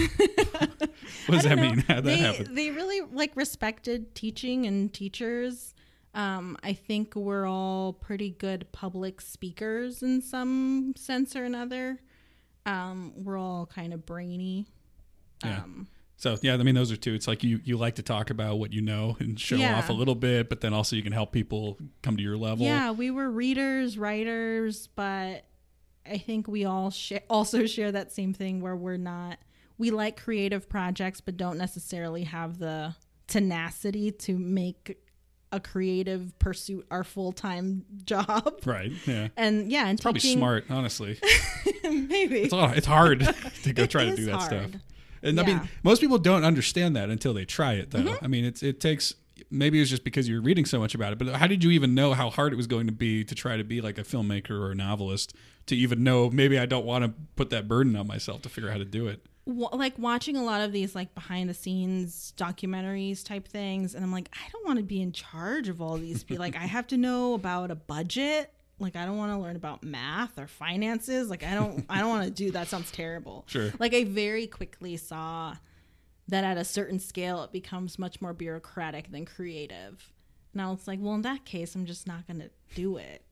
Speaker 1: What does that
Speaker 2: know.
Speaker 1: mean? How'd that
Speaker 2: they,
Speaker 1: happen?
Speaker 2: They really like respected teaching and teachers. Um, I think we're all pretty good public speakers in some sense or another. Um, we're all kind of brainy.
Speaker 1: Yeah.
Speaker 2: Um,
Speaker 1: So yeah, I mean those are two. It's like you you like to talk about what you know and show
Speaker 2: Yeah.
Speaker 1: off a little bit, but then also you can help people come to your level.
Speaker 2: yeah, we were readers, writers, but I think we all share, also share that same thing where we're not. We like creative projects, but don't necessarily have the tenacity to make a creative pursuit our full time job.
Speaker 1: Right. Yeah.
Speaker 2: And yeah, and
Speaker 1: Probably
Speaker 2: teaching,
Speaker 1: smart, honestly.
Speaker 2: maybe.
Speaker 1: It's, it's hard to go try to do that
Speaker 2: hard.
Speaker 1: stuff. And I mean,
Speaker 2: Mm-hmm.
Speaker 1: most people don't understand that until they try it, though. I mean, it's it takes maybe it was just because you were reading so much about it. But how did you even know how hard it was going to be to try to be like a filmmaker or a novelist to even know maybe I don't want to put that burden on myself to figure out how to do it?
Speaker 2: Like watching a lot of these like behind the scenes documentaries type things and i'm like i don't want to be in charge of all these people like i have to know about a budget. Like i don't want to learn about math or finances. Like i don't i don't want to do that sounds terrible.
Speaker 1: Sure.
Speaker 2: like i very quickly saw that at a certain scale it becomes much more bureaucratic than creative. And i was like well in that case i'm just not going to do it.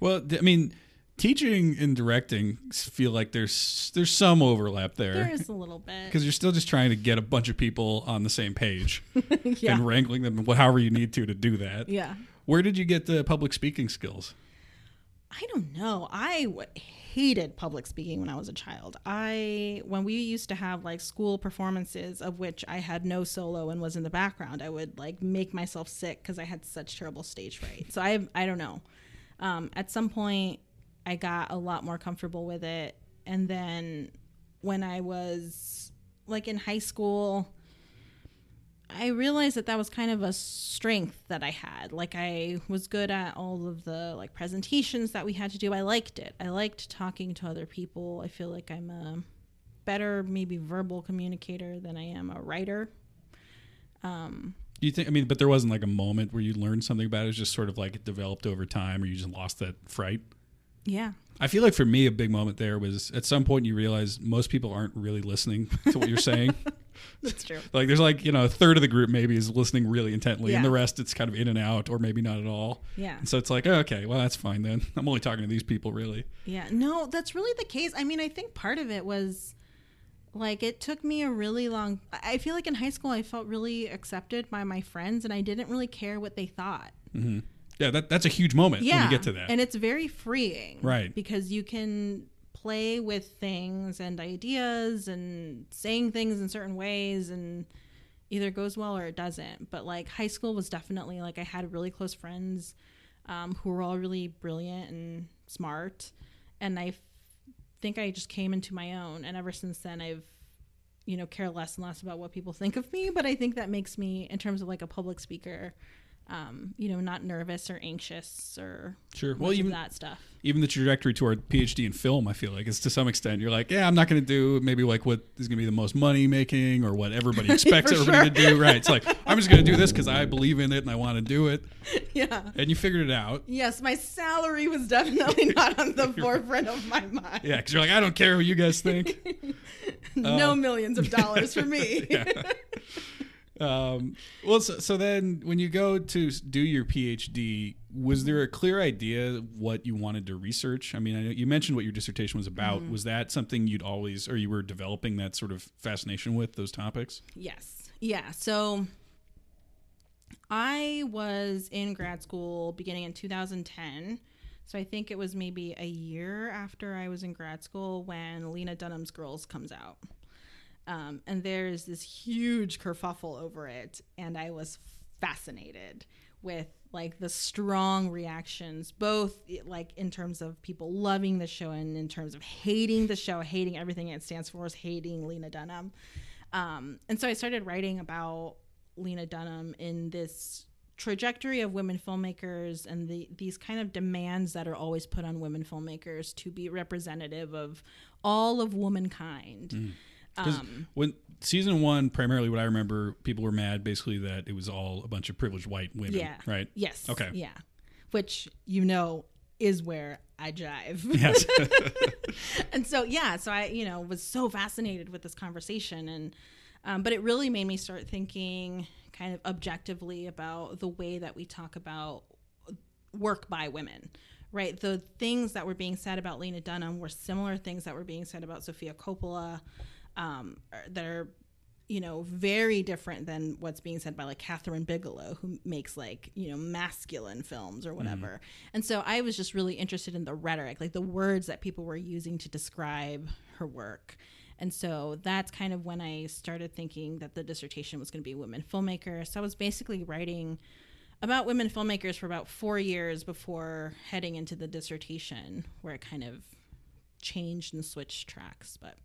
Speaker 1: Well, I mean, teaching and directing feel like there's there's some overlap
Speaker 2: there
Speaker 1: there
Speaker 2: is a little bit
Speaker 1: because you're still just trying to get a bunch of people on the same page
Speaker 2: yeah
Speaker 1: and wrangling them however you need to to do that.
Speaker 2: yeah
Speaker 1: Where did you get the public speaking skills?
Speaker 2: I don't know. I w- hated public speaking when I was a child. I when we used to have like school performances of which I had no solo and was in the background, I would like make myself sick because I had such terrible stage fright. So I I don't know. Um, at some point, I got a lot more comfortable with it, and then when I was like in high school. I realized that that was kind of a strength that I had. Like I was good at all of the like presentations that we had to do. I liked it. I liked talking to other people. I feel like I'm a better maybe verbal communicator than I am a writer. Um
Speaker 1: Do you think? I mean, but there wasn't like a moment where you learned something about it. It was just sort of like it developed over time, or you just lost that fright.
Speaker 2: Yeah.
Speaker 1: I feel like for me, a big moment there was at some point you realize most people aren't really listening to what you're saying.
Speaker 2: That's true.
Speaker 1: like there's like you know a third of the group maybe is listening really intently, and the rest it's kind of in and out, or maybe not at all.
Speaker 2: Yeah.
Speaker 1: And so it's like, oh, okay, well that's fine then. I'm only talking to these people, really.
Speaker 2: Yeah, no, that's really the case. I mean, I think part of it was like it took me a really long I I feel like in high school I felt really accepted by my friends and I didn't really care what they thought. Mm-hmm.
Speaker 1: Yeah, that that's a huge moment
Speaker 2: Yeah.
Speaker 1: when you get to that.
Speaker 2: And it's very freeing.
Speaker 1: Right.
Speaker 2: Because you can play with things and ideas and saying things in certain ways and either it goes well or it doesn't. But like high school was definitely like I had really close friends um, who were all really brilliant and smart. And I f- think I just came into my own. And ever since then, I've, you know, care less and less about what people think of me. But I think that makes me, in terms of like a public speaker, um, you know, not nervous or anxious or
Speaker 1: Sure. Well,
Speaker 2: of
Speaker 1: even
Speaker 2: that stuff.
Speaker 1: even the trajectory toward PhD in film, I feel like is to some extent you're like, yeah, I'm not going to do maybe like what is going to be the most money making or what everybody expects everybody
Speaker 2: sure.
Speaker 1: to do. Right? It's like I'm just going to do this because I believe in it and I want to do it,
Speaker 2: Yeah.
Speaker 1: and you figured it out.
Speaker 2: Yes, my salary was definitely not on the forefront of my mind.
Speaker 1: Yeah, because you're like, I don't care what you guys think.
Speaker 2: no millions of dollars for me.
Speaker 1: Uh, yeah. Um, well, so, so then when you go to do your PhD, was there a clear idea what you wanted to research? I mean, I know you mentioned what your dissertation was about.
Speaker 2: Mm-hmm.
Speaker 1: Was that something you'd always, or you were developing that sort of fascination with those topics?
Speaker 2: Yes. Yeah. So I was in grad school beginning in 2010. So I think it was maybe a year after I was in grad school when Lena Dunham's Girls comes out. Um, and there's this huge kerfuffle over it. And I was fascinated with like the strong reactions, both like in terms of people loving the show and in terms of hating the show, hating everything it stands for, is hating Lena Dunham. Um, and so I started writing about Lena Dunham in this trajectory of women filmmakers and the these kind of demands that are always put on women filmmakers to be representative of all of womankind.
Speaker 1: 'Cause
Speaker 2: Um,
Speaker 1: when season one, primarily what I remember, people were mad basically that it was all a bunch of privileged white women.
Speaker 2: Yeah.
Speaker 1: Right.
Speaker 2: yes.
Speaker 1: Okay.
Speaker 2: Yeah. Which you know is where I jive.
Speaker 1: Yes.
Speaker 2: and so yeah so i you know was so fascinated with this conversation and um, but it really made me start thinking kind of objectively about the way that we talk about work by women right the things that were being said about lena dunham were similar things that were being said about sofia coppola um, that are you know very different than what's being said by like Kathryn Bigelow who makes like you know masculine films or whatever. And so I was just really interested in the rhetoric, like the words that people were using to describe her work. And so that's kind of when I started thinking that the dissertation was going to be women filmmakers. So I was basically writing about women filmmakers for about 4 years before heading into the dissertation where it kind of changed and switched tracks, but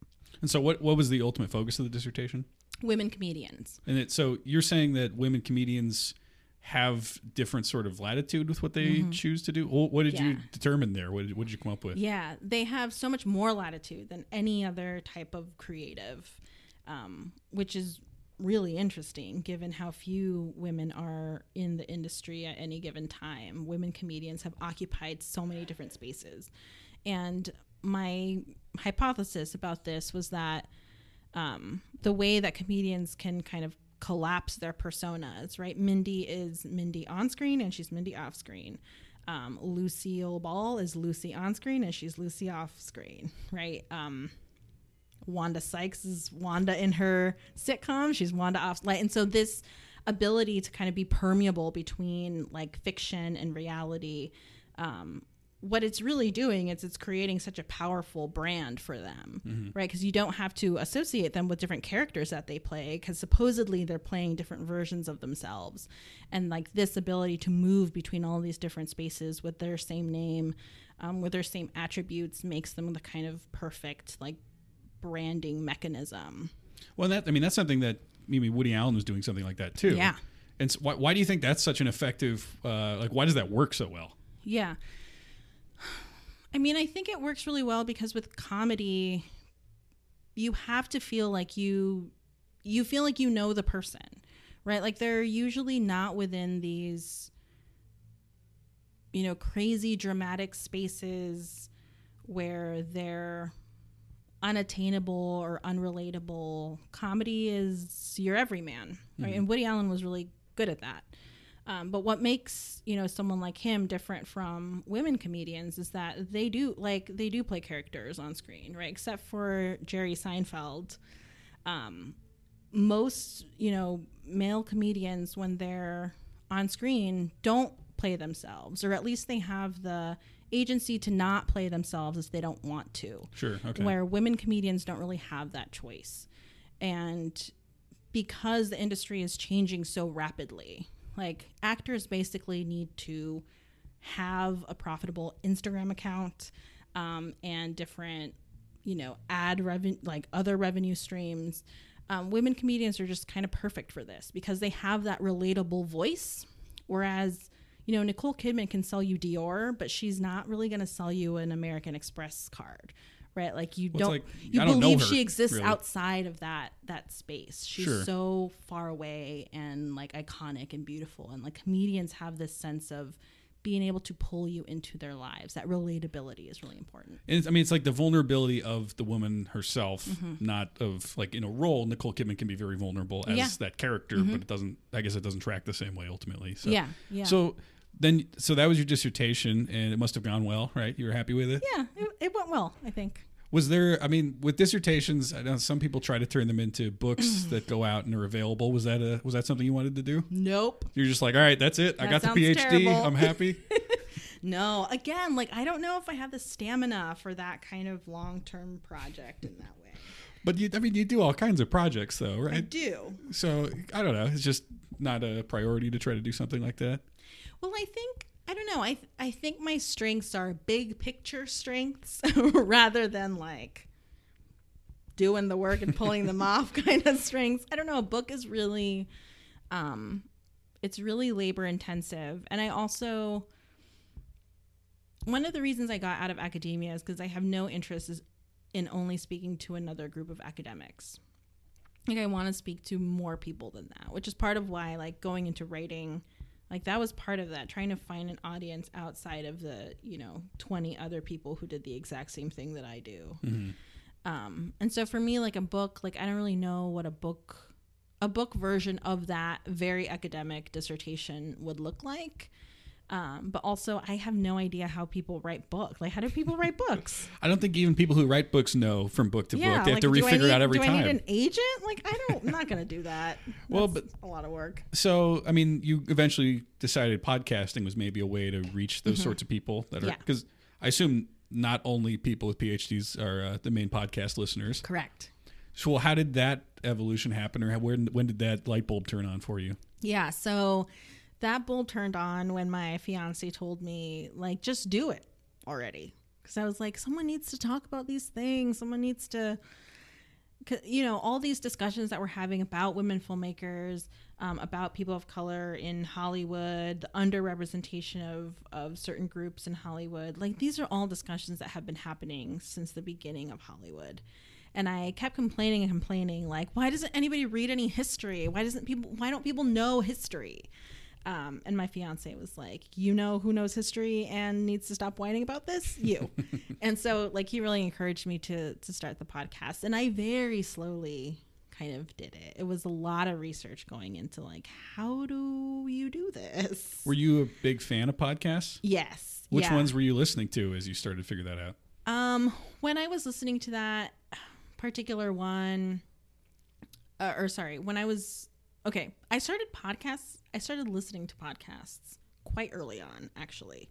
Speaker 1: and so, what what was the ultimate focus of the dissertation?
Speaker 2: women comedians.
Speaker 1: And it, so you're saying that women comedians have different sort of latitude with what they choose to do. Well, what did you
Speaker 2: Mm-hmm.
Speaker 1: Determine there? What did, what did you come up with?
Speaker 2: Yeah, they have so much more latitude than any other type of creative, um, which is really interesting given how few women are in the industry at any given time. Women comedians have occupied so many different spaces. And my hypothesis about this was that um, the way that comedians can kind of collapse their personas, right? Mindy is Mindy on screen and she's Mindy off screen. Um, Lucille Ball is Lucy on screen and she's Lucy off screen, right? Um, Wanda Sykes is Wanda in her sitcom. She's Wanda off and so this ability to kind of be permeable between like fiction and reality. Um, what it's really doing is it's creating such a powerful brand for them, right? Because you don't have to associate them with different characters that they play, because supposedly they're playing different versions of themselves, and like this ability to move between all these different spaces with their same name, um, with their same attributes, makes them the kind of perfect like branding mechanism.
Speaker 1: Well, that I mean that's something that maybe Woody Allen was doing something like that too.
Speaker 2: Yeah.
Speaker 1: And so why, why do you think that's such an effective? Uh, like, why does that work so well?
Speaker 2: Yeah. I mean, I think it works really well because with comedy, you have to feel like you you feel like you know the person, right? Like they're usually not within these you know, crazy dramatic spaces where they're unattainable or unrelatable. Comedy is your everyman, right? Mm-hmm. And Woody Allen was really good at that. Um, but what makes you know someone like him different from women comedians is that they do like they do play characters on screen, right? Except for Jerry Seinfeld, um, most you know male comedians when they're on screen don't play themselves, or at least they have the agency to not play themselves if they don't want to
Speaker 1: Sure. Okay.
Speaker 2: where women comedians don't really have that choice. And because the industry is changing so rapidly, like actors basically need to have a profitable Instagram account um, and different, you know, ad revenue, like other revenue streams. Um, women comedians are just kind of perfect for this because they have that relatable voice. Whereas, you know, Nicole Kidman can sell you Dior, but she's not really going to sell you an American Express card, right? Like you
Speaker 1: Well,
Speaker 2: don't,
Speaker 1: like,
Speaker 2: you
Speaker 1: don't
Speaker 2: believe
Speaker 1: her,
Speaker 2: she exists
Speaker 1: really.
Speaker 2: outside of that that space. She's
Speaker 1: Sure.
Speaker 2: so far away and like iconic and beautiful, and like comedians have this sense of being able to pull you into their lives. That relatability is really important.
Speaker 1: And it's, I mean, it's like the vulnerability of the woman herself,
Speaker 2: Mm-hmm.
Speaker 1: not of like in a role. Nicole Kidman can be very vulnerable as
Speaker 2: Yeah. Mm-hmm.
Speaker 1: that character, but it doesn't. I guess it doesn't track the same way ultimately. So,
Speaker 2: Yeah, yeah.
Speaker 1: So then, so that was your dissertation, and it must have gone well, right? You were happy with it.
Speaker 2: yeah, it, it went well. I think.
Speaker 1: Was there? I mean, with dissertations, I know some people try to turn them into books that go out and are available. Was that a was that something you wanted to do?
Speaker 2: Nope.
Speaker 1: You're just like, all right, that's it. I got the PhD.
Speaker 2: terrible.
Speaker 1: I'm happy.
Speaker 2: No. Again, like I don't know if I have the stamina for that kind of long term project in that way.
Speaker 1: but you, I mean, you do all kinds of projects, though, right?
Speaker 2: I do.
Speaker 1: So I don't know. It's just not a priority to try to do something like that.
Speaker 2: Well, I think I don't know. I I think my strengths are big picture strengths rather than like doing the work and pulling them off kind of strengths. I don't know. A book is really um it's really labor intensive and I also one of the reasons I got out of academia is because I have no interest in only speaking to another group of academics. Like I want to speak to more people than that, which is part of why like going into writing like that was part of that trying to find an audience outside of the you know 20 other people who did the exact same thing that i do. Um, and so for me like a book like i don't really know what a book a book version of that very academic dissertation would look like um, but also i have no idea how people write books like how do people write books
Speaker 1: I don't think even people who write books know from book to book. They have to refigure it
Speaker 2: need-
Speaker 1: out every
Speaker 2: do
Speaker 1: time.
Speaker 2: I need an agent? Like, I don't. I'm not gonna do that.
Speaker 1: Well,
Speaker 2: That's a lot of work.
Speaker 1: so I mean, you eventually decided podcasting was maybe a way to reach those sorts of people that are
Speaker 2: Mm-hmm. Yeah.
Speaker 1: because I assume not only people with PhDs are uh, the main podcast listeners.
Speaker 2: Correct.
Speaker 1: So, well, how did that evolution happen, or how, when when did that light bulb turn on for you?
Speaker 2: Yeah. So that bulb turned on when my fiance told me, like, just do it already. Because I was like, someone needs to talk about these things. Someone needs to. you know all these discussions that we're having about women filmmakers um, about people of color in hollywood the underrepresentation of of certain groups in hollywood like these are all discussions that have been happening since the beginning of hollywood and i kept complaining and complaining like why doesn't anybody read any history why doesn't people why don't people know history um, and my fiance was like, "You know who knows history and needs to stop whining about this? You." and so, like, he really encouraged me to to start the podcast, and I very slowly kind of did it. It was a lot of research going into like, how do you do this?
Speaker 1: Were you a big fan of podcasts?
Speaker 2: Yes.
Speaker 1: Which
Speaker 2: yeah.
Speaker 1: ones were you listening to as you started to figure that out?
Speaker 2: Um, when I was listening to that particular one, uh, or sorry, when I was okay, I started podcasts. I started listening to podcasts quite early on, actually.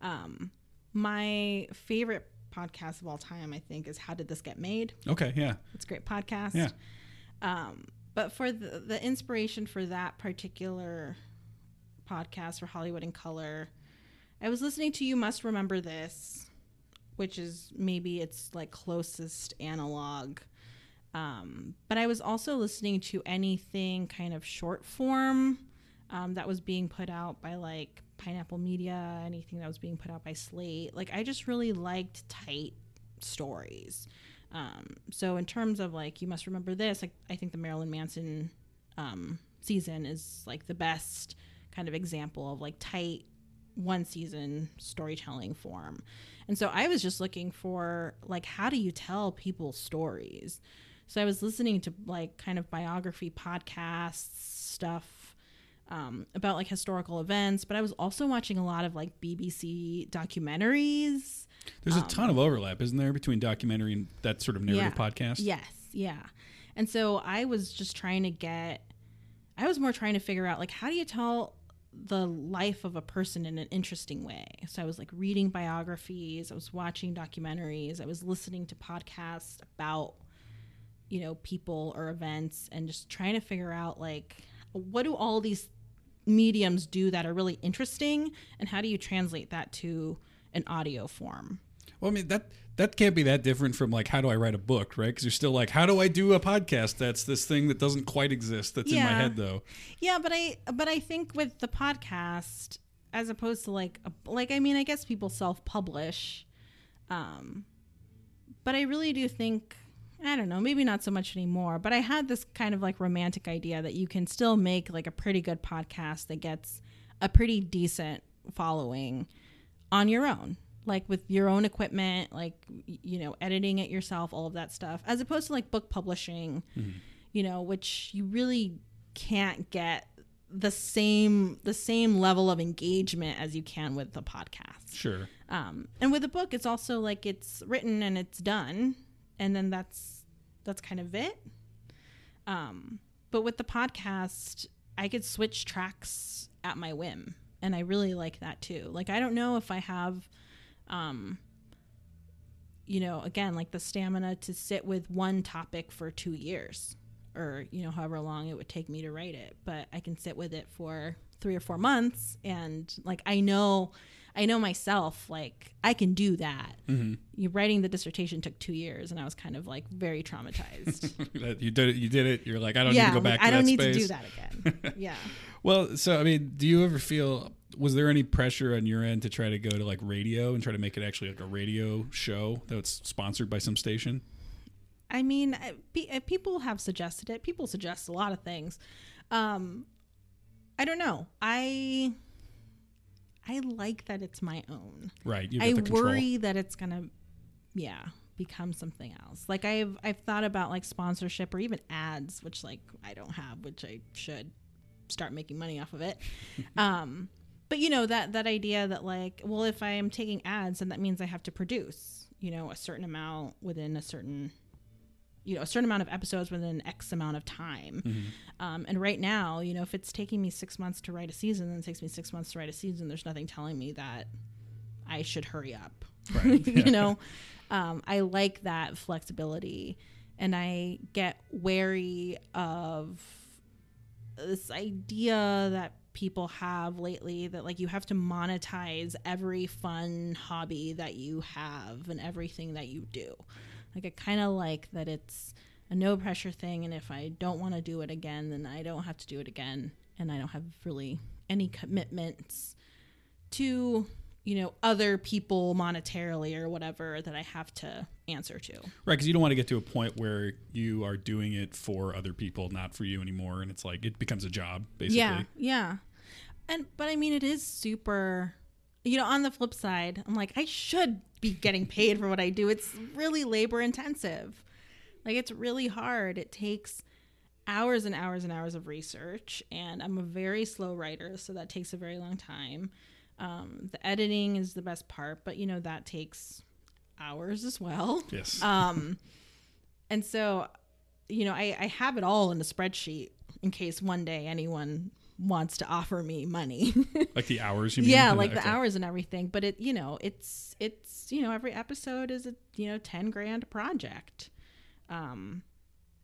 Speaker 2: Um, my favorite podcast of all time, I think, is How Did This Get Made?
Speaker 1: Okay, yeah.
Speaker 2: It's a great podcast.
Speaker 1: Yeah.
Speaker 2: Um, but for the, the inspiration for that particular podcast for Hollywood in Color, I was listening to You Must Remember This, which is maybe its like closest analog um, but I was also listening to anything kind of short form um, that was being put out by like Pineapple Media, anything that was being put out by Slate. Like, I just really liked tight stories. Um, so, in terms of like, you must remember this, like, I think the Marilyn Manson um, season is like the best kind of example of like tight one season storytelling form. And so I was just looking for like how do you tell people stories? So I was listening to like kind of biography podcasts stuff um, about like historical events, but I was also watching a lot of like BBC documentaries.
Speaker 1: There's a ton of overlap, isn't there, between documentary and that sort of narrative
Speaker 2: Yeah.
Speaker 1: podcast?
Speaker 2: Yes, yeah. And so I was just trying to get I was more trying to figure out like how do you tell the life of a person in an interesting way. So I was like reading biographies, I was watching documentaries, I was listening to podcasts about you know people or events and just trying to figure out like what do all these mediums do that are really interesting and how do you translate that to an audio form?
Speaker 1: Well, I mean that that can't be that different from like how do I write a book, right? Because you're still like, how do I do a podcast? That's this thing that doesn't quite exist. That's in my head though.
Speaker 2: Yeah, but I but I think with the podcast, as opposed to like a, like I mean, I guess people self publish, um, but I really do think I don't know, maybe not so much anymore. But I had this kind of like romantic idea that you can still make like a pretty good podcast that gets a pretty decent following on your own like with your own equipment like you know editing it yourself all of that stuff as opposed to like book publishing you know which you really can't get the same the same level of engagement as you can with the podcast
Speaker 1: Sure.
Speaker 2: um, and with a book it's also like it's written and it's done and then that's that's kind of it. Um, but with the podcast i could switch tracks at my whim and i really like that too. Like i don't know if i have um, you know again like the stamina to sit with one topic for two years or you know however long it would take me to write it but i can sit with it for three or four months and like i know i know myself like i can do that you writing the dissertation took two years and i was kind of like very traumatized
Speaker 1: you did it. You did it. You're like, I don't
Speaker 2: yeah
Speaker 1: need to go
Speaker 2: like,
Speaker 1: back. to
Speaker 2: i don't
Speaker 1: that
Speaker 2: need
Speaker 1: space.
Speaker 2: to do that again yeah
Speaker 1: Well, so I mean, do you ever feel was there any pressure on your end to try to go to like radio and try to make it actually like a radio show that's sponsored by some station?
Speaker 2: I mean, uh, people have suggested it. People suggest a lot of things. Um, I don't know. I I like that it's my own.
Speaker 1: Right. You
Speaker 2: I
Speaker 1: the
Speaker 2: worry that it's gonna, yeah, become something else. Like I've I've thought about like sponsorship or even ads, which like I don't have, which I should start making money off of it. um, but you know that that idea that like, well, if I am taking ads, then that means I have to produce, you know, a certain amount within a certain you know a certain amount of episodes within x amount of time
Speaker 1: Mm-hmm.
Speaker 2: um, and right now you know if it's taking me six months to write a season then it takes me six months to write a season there's nothing telling me that i should hurry up
Speaker 1: Right.
Speaker 2: you know um, i like that flexibility and i get wary of this idea that people have lately that like you have to monetize every fun hobby that you have and everything that you do like i kind of like that it's a no pressure thing. And if I don't want to do it again, then I don't have to do it again. And I don't have really any commitments to, you know, other people monetarily or whatever that I have to answer to.
Speaker 1: Right, because you don't want to get to a point where you are doing it for other people, not for you anymore, and it's like it becomes a job, basically.
Speaker 2: Yeah, yeah. And but I mean, it is super. You know, on the flip side, I'm like, I should be getting paid for what I do. It's really labor intensive. Like it's really hard. It takes hours and hours and hours of research, and I'm a very slow writer, so that takes a very long time. Um, the editing is the best part, but you know that takes hours as well.
Speaker 1: Yes.
Speaker 2: Um, and so, you know, I, I have it all in a spreadsheet in case one day anyone wants to offer me money.
Speaker 1: like the hours you mean?
Speaker 2: yeah, like the
Speaker 1: okay.
Speaker 2: hours and everything. But it, you know, it's it's you know every episode is a you know ten grand project. Um,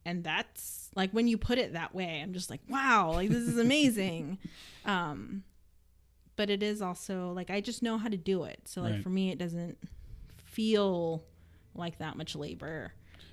Speaker 2: and that's like when you put it that way, I'm just like, wow, like this is amazing. um, but it is also like I just know how to do it. So like
Speaker 1: Right.
Speaker 2: for me, it doesn't feel like that much labor,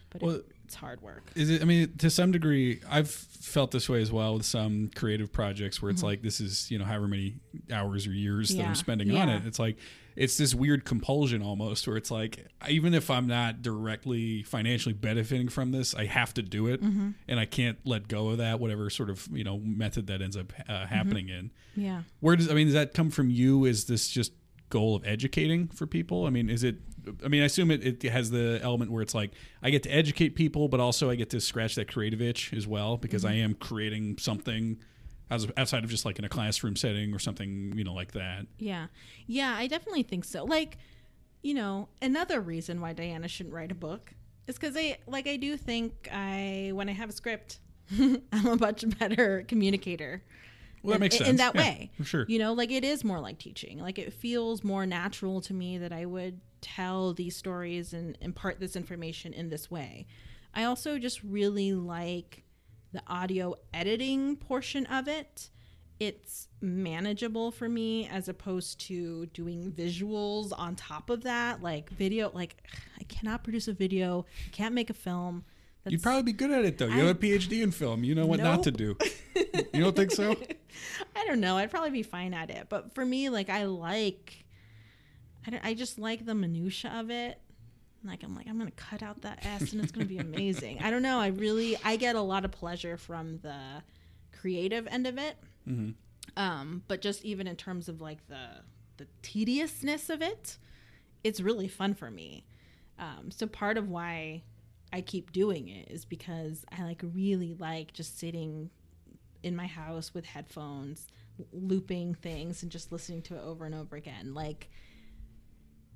Speaker 2: but
Speaker 1: Well,
Speaker 2: it, it's hard work.
Speaker 1: Is it? I mean, to some degree, I've felt this way as well with some creative projects where it's like this is you know however many hours or years that
Speaker 2: Mm-hmm.
Speaker 1: I'm spending on it. It's like it's this weird compulsion almost where it's like even if I'm not directly financially benefiting from this, I have to do it,
Speaker 2: Mm-hmm.
Speaker 1: and I can't let go of that. Whatever sort of you know method that ends up
Speaker 2: Mm-hmm.
Speaker 1: uh, happening in.
Speaker 2: Yeah.
Speaker 1: Where does I mean? Does that come from you? Is this just goal of educating for people? I mean, is it? I mean, I assume it, it has the element where it's like I get to educate people, but also I get to scratch that creative itch as well because I mm-hmm. am creating something as outside of just like in a classroom setting or something, you know, like that.
Speaker 2: Yeah. Yeah, I definitely think so. Like, you know, another reason why Diana shouldn't write a book is because I like I do think I when I have a script, I'm a much better communicator.
Speaker 1: Well, that makes
Speaker 2: in-
Speaker 1: sense
Speaker 2: In that
Speaker 1: Yeah,
Speaker 2: way.
Speaker 1: for sure.
Speaker 2: You know, like it is more like teaching. Like it feels more natural to me that I would tell these stories and impart this information in this way. I also just really like the audio editing portion of it. It's manageable for me as opposed to doing visuals on top of that, like video. Like, I cannot produce a video, can't make a film. That's,
Speaker 1: You'd probably be good at it though. You
Speaker 2: I-
Speaker 1: have a PhD in film. You know what not to do. You don't think so?
Speaker 2: I don't know. I'd probably be fine at it. But for me, like I like, I, I just like the minutia of it. Like I'm like I'm gonna cut out that S and it's gonna be amazing. I don't know. I really I get a lot of pleasure from the creative end of it.
Speaker 1: Mm-hmm.
Speaker 2: Um, but just even in terms of like the the tediousness of it, it's really fun for me. Um, so part of why I keep doing it is because I like really like just sitting in my house with headphones, looping things and just listening to it over and over again. Like,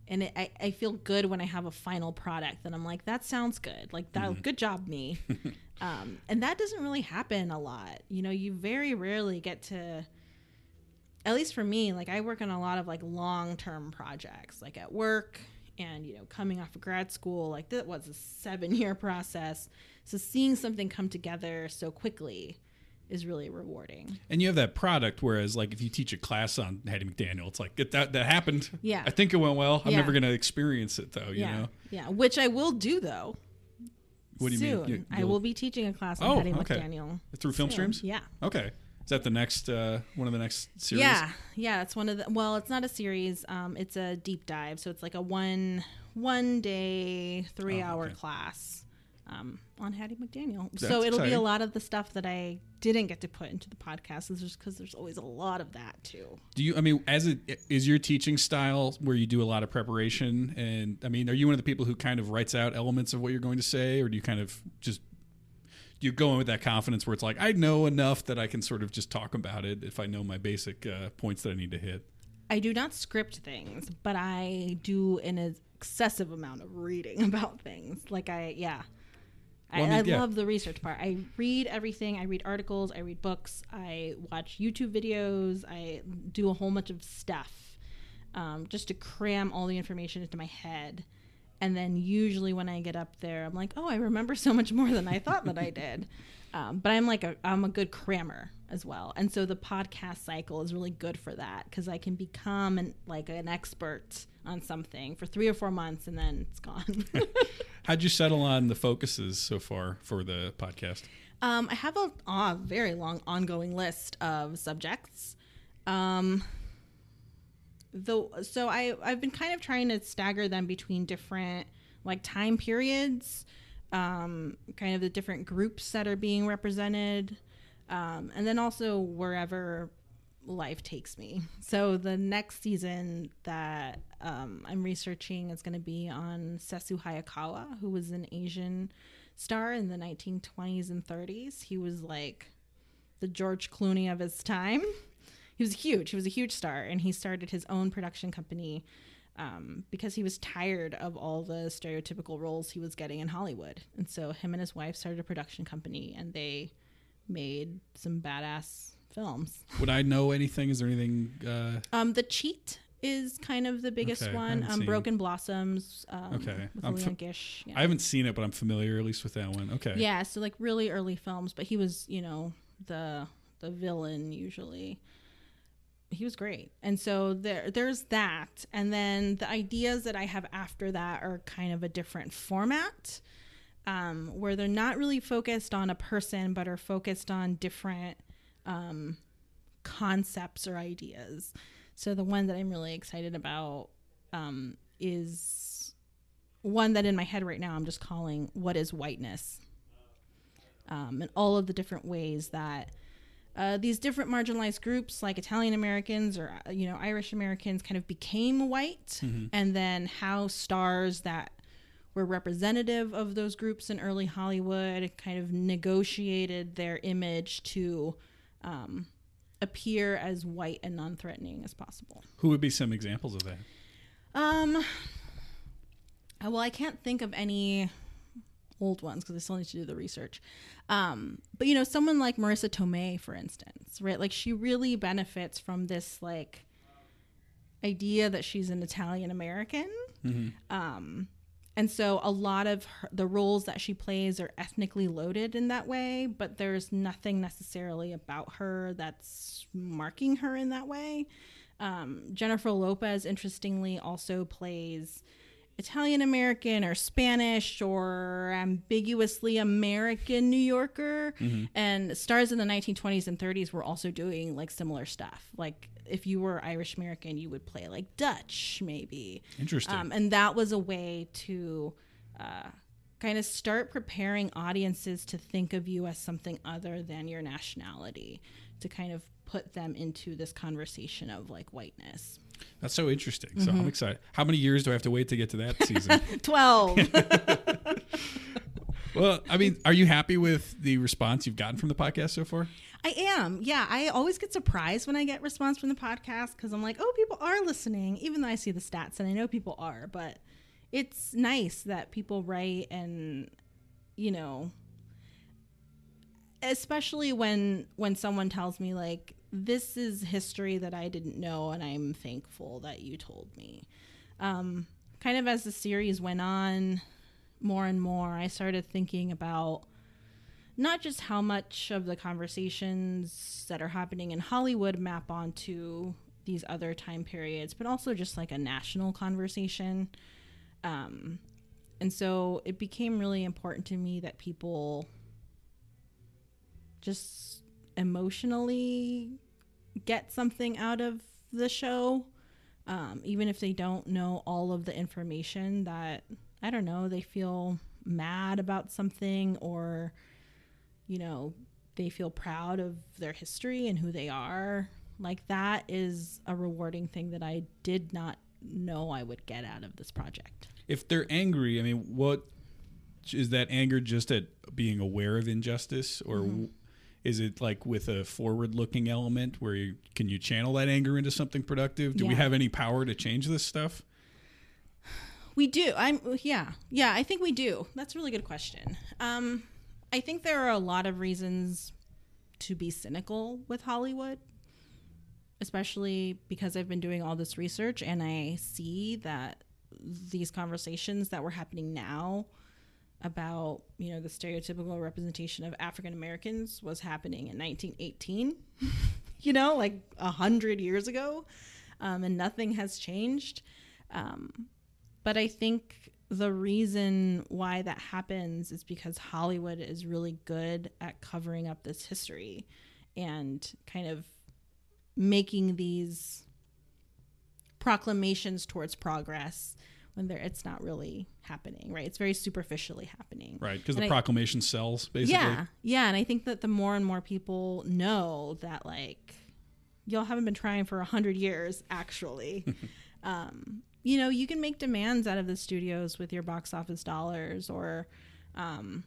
Speaker 2: and it, I, I feel good when I have a final product that I'm like, that sounds good. Like that, good job, me. um, and that doesn't really happen a lot. You know, you very rarely get to, at least for me, like I work on a lot of like long term projects, like at work and, you know, coming off of grad school, like that was a seven year process. So seeing something come together so quickly is really rewarding.
Speaker 1: And you have that product, whereas like if you teach a class on Hattie McDaniel, it's like it, that that happened.
Speaker 2: Yeah.
Speaker 1: I think it went well. I'm
Speaker 2: Yeah.
Speaker 1: never gonna experience it though. You
Speaker 2: yeah.
Speaker 1: know.
Speaker 2: Yeah. Which I will do though.
Speaker 1: What do you
Speaker 2: soon.
Speaker 1: mean? You-
Speaker 2: I will be teaching a class on
Speaker 1: Oh,
Speaker 2: Hattie
Speaker 1: okay.
Speaker 2: McDaniel.
Speaker 1: through film
Speaker 2: soon.
Speaker 1: streams.
Speaker 2: Yeah.
Speaker 1: Okay. Is that the next uh, one of the next series?
Speaker 2: Yeah, yeah, it's one of the. Well, it's not a series. Um, it's a deep dive. So it's like a one one day three
Speaker 1: Oh,
Speaker 2: hour
Speaker 1: okay.
Speaker 2: class um, on Hattie McDaniel.
Speaker 1: That's
Speaker 2: so it'll be a lot of the stuff that I didn't get to put into the podcast, is just because there's always a lot of that too.
Speaker 1: Do you? I mean, as it is your teaching style where you do a lot of preparation, and I mean, are you one of the people who kind of writes out elements of what you're going to say, or do you kind of just you go in with that confidence where it's like I know enough that I can sort of just talk about it if I know my basic uh, points that I need to hit?
Speaker 2: I do not script things, but I do an excessive amount of reading about things. Like I, yeah.
Speaker 1: Well, I
Speaker 2: I,
Speaker 1: mean,
Speaker 2: I
Speaker 1: yeah.
Speaker 2: love the research part. I read everything. I read articles. I read books. I watch YouTube videos. I do a whole bunch of stuff um, just to cram all the information into my head. And then usually when I get up there, I'm like, oh, I remember so much more than I thought that I did. Um, but I'm like a I'm a good crammer as well, and so the podcast cycle is really good for that because I can become an like an expert on something for three or four months and then it's gone.
Speaker 1: How'd you settle on the focuses so far for the podcast?
Speaker 2: Um, I have a, a very long ongoing list of subjects. Um, though, so I I've been kind of trying to stagger them between different like time periods, um, kind of the different groups that are being represented, um, and then also wherever life takes me. So the next season that um, I'm researching is going to be on Sessue Hayakawa, who was an Asian star in the 1920s and 30s. He was like the George Clooney of his time. He was huge. He was a huge star, and he started his own production company um, because he was tired of all the stereotypical roles he was getting in Hollywood. And so him and his wife started a production company, and they made some badass films.
Speaker 1: Would I know anything? Is there anything? Uh,
Speaker 2: Um, the Cheat is kind of the biggest
Speaker 1: Okay,
Speaker 2: one. Um, Broken Blossoms. Um,
Speaker 1: Okay. I'm fa-
Speaker 2: Gish. Yeah.
Speaker 1: I haven't seen it, but I'm familiar at least with that one. Okay.
Speaker 2: Yeah, so like really early films, but he was, you know, the the villain usually. He was great. And so there there's that. And then the ideas that I have after that are kind of a different format. Um, where they're not really focused on a person, but are focused on different um, concepts or ideas. So the one that I'm really excited about um, is one that in my head right now I'm just calling "What is whiteness?" um, and all of the different ways that uh, these different marginalized groups, like Italian Americans or uh, you know Irish Americans, kind of became white, and then how stars that were representative of those groups in early Hollywood kind of negotiated their image to um, appear as white and non-threatening as possible.
Speaker 1: Who would be some examples of that?
Speaker 2: Um. uh, Well, I can't think of any old ones because I still need to do the research. Um, but you know, someone like Marisa Tomei, for instance, right? Like she really benefits from this like idea that she's an Italian American. Um, and so a lot of her, the roles that she plays are ethnically loaded in that way, but there's nothing necessarily about her that's marking her in that way. Um, Jennifer Lopez, interestingly, also plays Italian American or Spanish or ambiguously American New Yorker. And stars in the 1920s and 30s were also doing like similar stuff. Like if you were Irish American, you would play like Dutch, maybe.
Speaker 1: Interesting.
Speaker 2: Um, and that was a way to uh, kind of start preparing audiences to think of you as something other than your nationality, to kind of put them into this conversation of like whiteness.
Speaker 1: That's so interesting. So
Speaker 2: Mm-hmm.
Speaker 1: I'm excited. How many years do I have to wait to get to that season?
Speaker 2: 12.
Speaker 1: well, I mean, are you happy with the response you've gotten from the podcast so far?
Speaker 2: I am. Yeah. I always get surprised when I get response from the podcast because I'm like, oh, people are listening, even though I see the stats and I know people are. But it's nice that people write and, you know, especially when when someone tells me like this is history that I didn't know and I'm thankful that you told me. Um, kind of as the series went on more and more, I started thinking about not just how much of the conversations that are happening in Hollywood map onto these other time periods, but also just like a national conversation. Um, and so it became really important to me that people just emotionally get something out of the show, um, even if they don't know all of the information that, I don't know, they feel mad about something or you know, they feel proud of their history and who they are. Like that is a rewarding thing that I did not know I would get out of this project.
Speaker 1: If they're angry, I mean, what is that anger just at being aware of injustice or
Speaker 2: Mm-hmm.
Speaker 1: is it like with a forward-looking element where you can you channel that anger into something productive? Do we have any power to change this stuff?
Speaker 2: We do. I'm yeah. Yeah, I think we do. That's a really good question. Um I think there are a lot of reasons to be cynical with Hollywood, especially because I've been doing all this research and I see that these conversations that were happening now about, you know, the stereotypical representation of African Americans was happening in 1918, you know, like a hundred years ago, um, and nothing has changed. Um, but I think the reason why that happens is because Hollywood is really good at covering up this history and kind of making these proclamations towards progress when there it's not really happening, right? It's very superficially happening.
Speaker 1: Right, because the
Speaker 2: I-
Speaker 1: proclamation sells basically.
Speaker 2: Yeah, yeah, and I think that the more and more people know that, like, y'all haven't been trying for a hundred years, actually. um, you know, you can make demands out of the studios with your box office dollars, or, um,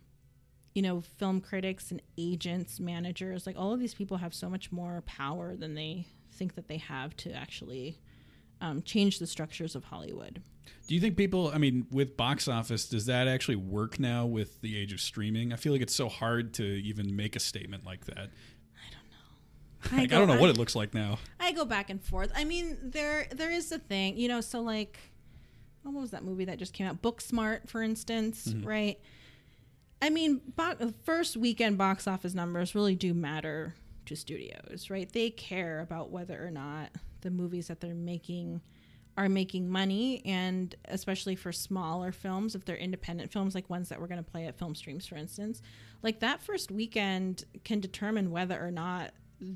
Speaker 2: you know, film critics and agents, managers. Like, all of these people have so much more power than they think that they have to actually um, change the structures of Hollywood.
Speaker 1: Do you think people, I mean, with box office, does that actually work now with the age of streaming? I feel like it's so hard to even make a statement like that. Like, I, don't know what it looks like now.
Speaker 2: I go back and forth. I mean, there there is a thing, you know. So like, what was that movie that just came out? Booksmart, for instance,
Speaker 1: Mm-hmm.
Speaker 2: right? I mean, bo- first weekend box office numbers really do matter to studios, right? They care about whether or not the movies that they're making are making money, and especially for smaller films, if they're independent films, like ones that we're going to play at film streams, for instance, like that first weekend can determine whether or not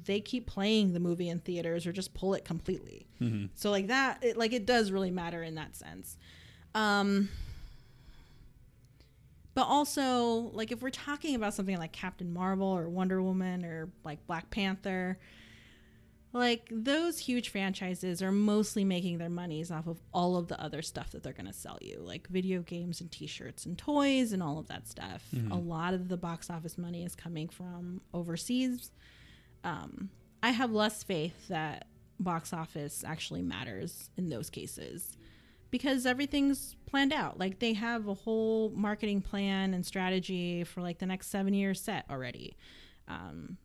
Speaker 2: they keep playing the movie in theaters or just pull it completely. So like that, it, like it does really matter in that sense. Um, but also, like if we're talking about something like Captain Marvel or Wonder Woman or like Black Panther, like those huge franchises are mostly making their monies off of all of the other stuff that they're going to sell you, like video games and t-shirts and toys and all of that stuff. A lot of the box office money is coming from overseas. Um, I have less faith that box office actually matters in those cases because everything's planned out. Like they have a whole marketing plan and strategy for like the next seven years set already. Um,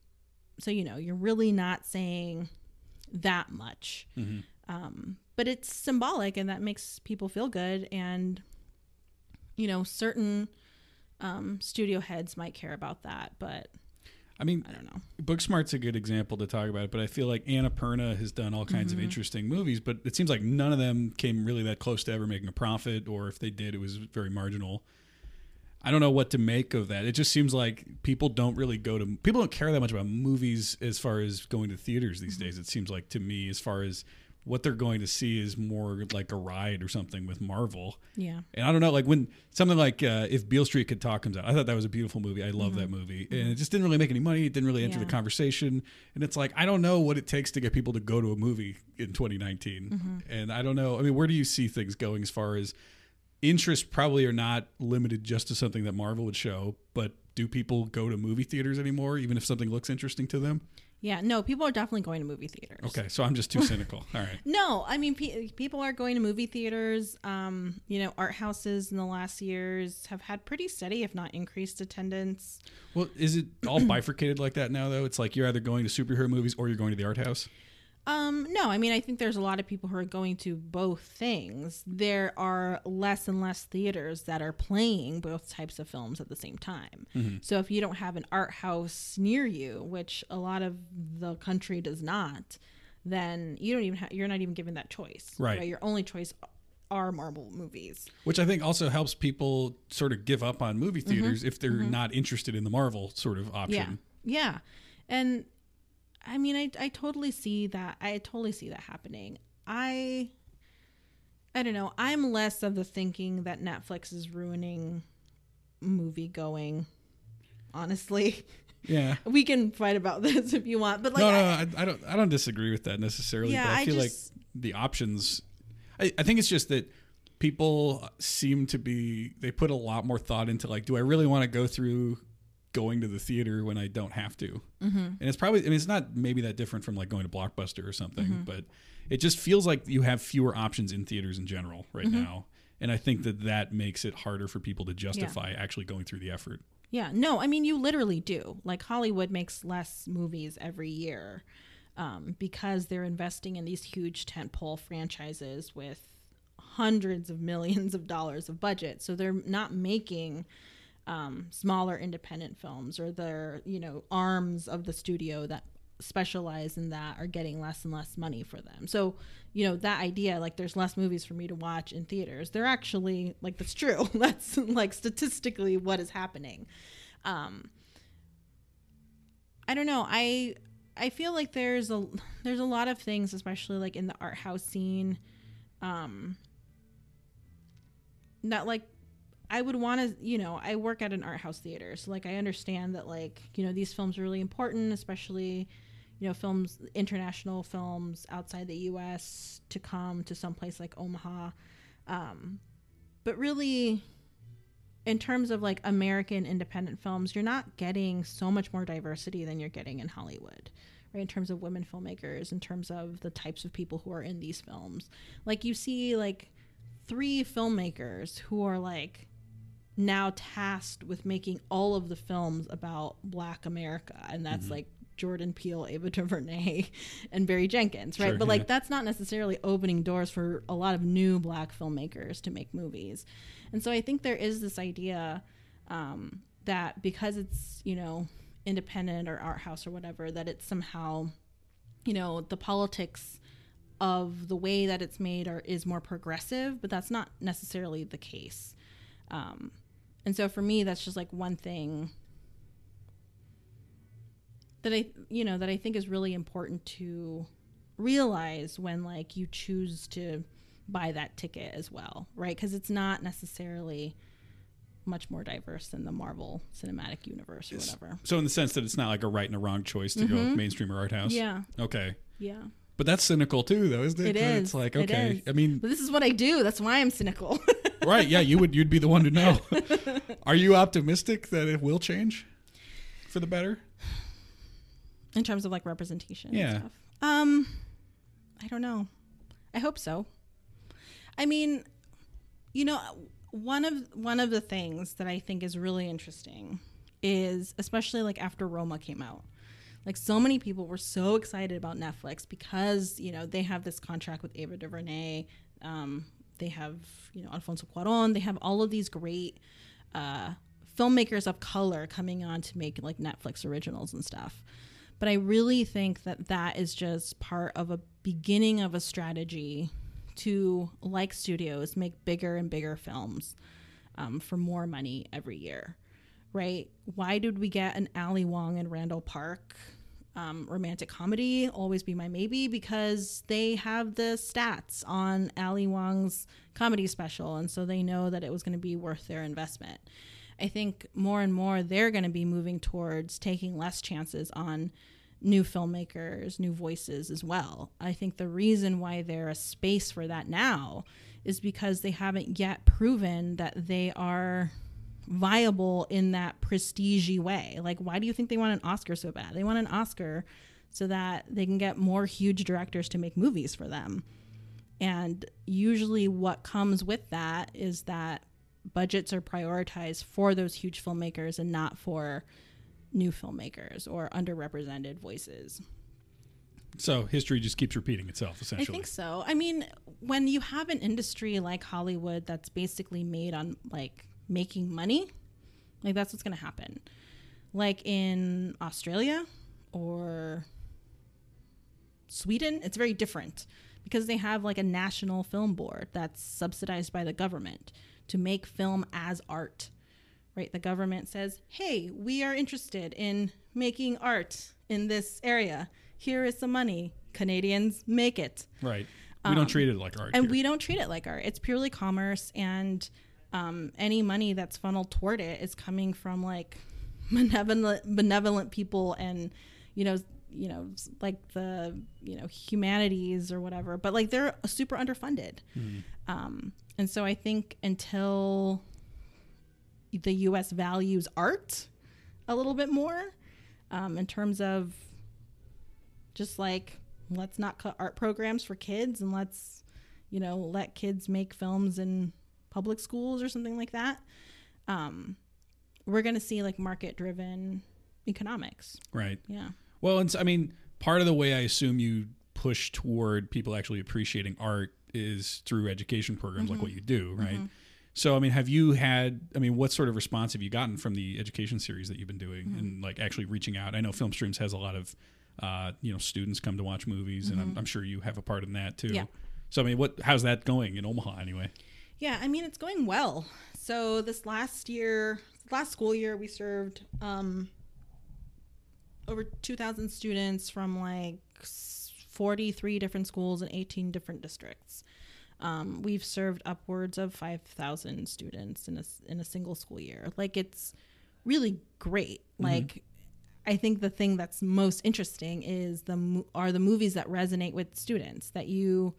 Speaker 2: so you know you're really not saying that much, um, but it's symbolic and that makes people feel good. And you know certain um, studio heads might care about that, but
Speaker 1: I mean,
Speaker 2: I don't know.
Speaker 1: Booksmart's a good example to talk about it, but I feel like Annapurna has done all kinds
Speaker 2: Mm-hmm.
Speaker 1: of interesting movies, but it seems like none of them came really that close to ever making a profit, or if they did, it was very marginal. I don't know what to make of that. It just seems like people don't really go to people don't care that much about movies as far as going to theaters these
Speaker 2: Mm-hmm.
Speaker 1: days. It seems like to me, as far as what they're going to see is more like a ride or something with Marvel.
Speaker 2: Yeah.
Speaker 1: And I don't know, like when something like uh, if Beale Street Could Talk comes out, I thought that was a beautiful movie. I love that movie, and it just didn't really make any money. It didn't really enter
Speaker 2: Mm-hmm. Yeah.
Speaker 1: the conversation, and it's like I don't know what it takes to get people to go to a movie in 2019,
Speaker 2: Mm-hmm.
Speaker 1: and I don't know. I mean, where do you see things going as far as interest Probably are not limited just to something that Marvel would show, but do people go to movie theaters anymore, even if something looks interesting to them?
Speaker 2: Yeah. No, people are definitely going to movie theaters.
Speaker 1: Okay, so I'm just too cynical. All right.
Speaker 2: No, I mean pe- people are going to movie theaters. Um, you know, art houses in the last years have had pretty steady, if not increased, attendance.
Speaker 1: Well, is it all bifurcated like that now? Though it's like you're either going to superhero movies or you're going to the art house.
Speaker 2: Um, no, I mean I think there's a lot of people who are going to both things. There are less and less theaters that are playing both types of films at the same time. Mm-hmm. So if you don't have an art house near you, which a lot of the country does not, then you don't even ha- you're not even given that choice.
Speaker 1: Right.
Speaker 2: Your only choice are Marvel movies.
Speaker 1: which I think also helps people sort of give up on movie mm-hmm. theaters if they're mm-hmm. not interested in the Marvel sort of option.
Speaker 2: Yeah. Yeah. And I mean I I totally see that. I totally see that happening. I I don't know. I'm less of the thinking that Netflix is ruining movie going. Honestly,
Speaker 1: Yeah.
Speaker 2: we can fight about this if you want, but like
Speaker 1: no, no,
Speaker 2: I-
Speaker 1: I, I don't. I don't disagree with that necessarily.
Speaker 2: Yeah,
Speaker 1: but I
Speaker 2: I
Speaker 1: feel
Speaker 2: just-
Speaker 1: like the options. I, I think it's just that people seem to be. They put a lot more thought into like, do I really want to go through going to the theater when I don't have to? Mm-hmm. And it's probably. I mean, it's not maybe that different from like going to Blockbuster or something,
Speaker 2: Mm-hmm.
Speaker 1: but it just feels like you have fewer options in theaters in general right
Speaker 2: Mm-hmm.
Speaker 1: now. And I think that that makes it harder for people to justify actually going through the effort.
Speaker 2: Yeah, no, I mean you literally do. Like Hollywood makes less movies every year um, because they're investing in these huge tentpole franchises with hundreds of millions of dollars of budget. So they're not making um, smaller independent films or they're you know arms of the studio that specialize in that are getting less and less money for them. So, you know, that idea like there's less movies for me to watch in theaters. They're actually like that's true. that's like statistically what is happening. Um I don't know. I I feel like there's a there's a lot of things especially like in the art house scene um that like I would want to, you know, I work at an art house theater, so like I understand that like, you know, these films are really important, especially, you know, films international films outside the US to come to some place like Omaha. Um but really in terms of like American independent films, you're not getting so much more diversity than you're getting in Hollywood. Right, in terms of women filmmakers, in terms of the types of people who are in these films. Like you see like three filmmakers who are like now tasked with making all of the films about black america and that's mm-hmm. like jordan peele ava duvernay and barry jenkins right sure, but like yeah. that's not necessarily opening doors for a lot of new black filmmakers to make movies and so i think there is this idea um, that because it's you know independent or art house or whatever that it's somehow you know the politics of the way that it's made are, is more progressive, but that's not necessarily the case. Um, and so for me, that's just like one thing that I, you know, that I think is really important to realize when like you choose to buy that ticket as well, right? Because it's not necessarily much more diverse than the Marvel Cinematic Universe or whatever.
Speaker 1: So in the sense that it's not like a right and a wrong choice to mm-hmm. go mainstream or art house.
Speaker 2: Yeah.
Speaker 1: Okay.
Speaker 2: Yeah.
Speaker 1: But that's cynical too, though, isn't it?
Speaker 2: It is.
Speaker 1: It's like okay. I mean,
Speaker 2: but this is what I do. That's why I'm cynical.
Speaker 1: right? Yeah, you would. You'd be the one to know. Are you optimistic that it will change for the better?
Speaker 2: In terms of like representation. And stuff.
Speaker 1: Yeah.
Speaker 2: Um, I don't know. I hope so. I mean, you know, one of one of the things that I think is really interesting is especially like after Roma came out like so many people were so excited about Netflix because you know they have this contract with Ava DuVernay. Um, they have you know Alfonso Cuarón. They have all of these great uh, filmmakers of color coming on to make like Netflix originals and stuff. But I really think that that is just part of a beginning of a strategy to, like studios, make bigger and bigger films um, for more money every year right? Why did we get an Ali Wong and Randall Park um, romantic comedy, Always Be My Maybe, because they have the stats on Ali Wong's comedy special. And so they know that it was going to be worth their investment. I think more and more they're going to be moving towards taking less chances on new filmmakers, new voices as well. I think the reason why there a space for that now is because they haven't yet proven that they are viable in that prestige way. Like, why do you think they want an Oscar so bad? They want an Oscar so that they can get more huge directors to make movies for them. And usually, what comes with that is that budgets are prioritized for those huge filmmakers and not for new filmmakers or underrepresented voices.
Speaker 1: So history just keeps repeating itself, essentially.
Speaker 2: I think so. I mean, when you have an industry like Hollywood that's basically made on like making money, like that's what's going to happen. Like in Australia or Sweden, it's very different because they have like a national film board that's subsidized by the government to make film as art. Right? The government says, "Hey, we are interested in making art in this area. Here is some money. Canadians make it."
Speaker 1: Right. We um, don't treat it like art.
Speaker 2: And
Speaker 1: here.
Speaker 2: we don't treat it like art. It's purely commerce and um, any money that's funneled toward it is coming from like benevolent benevolent people and you know you know like the you know humanities or whatever but like they're super underfunded mm. um, and so i think until the us values art a little bit more um, in terms of just like let's not cut art programs for kids and let's you know let kids make films and public schools or something like that, um, we're going to see like market driven economics.
Speaker 1: Right.
Speaker 2: Yeah.
Speaker 1: Well, and I mean, part of the way I assume you push toward people actually appreciating art is through education programs mm-hmm. like what you do, right? Mm-hmm. So, I mean, have you had, I mean, what sort of response have you gotten from the education series that you've been doing mm-hmm. and like actually reaching out? I know Film Streams has a lot of Uh, you know, students come to watch movies, and I'm, I'm sure you have a part in that too.
Speaker 2: Mm-hmm. Yeah.
Speaker 1: So I mean, what how's that going in Omaha anyway?
Speaker 2: Yeah, I mean it's going well. So this last year, last school year, we served um, over 2,000 students from like 43 different schools and 18 different districts. Um, we've served upwards of 5,000 students in a in a single school year. Like it's really great. Like I think the thing that's most interesting is the are the movies that resonate with students that you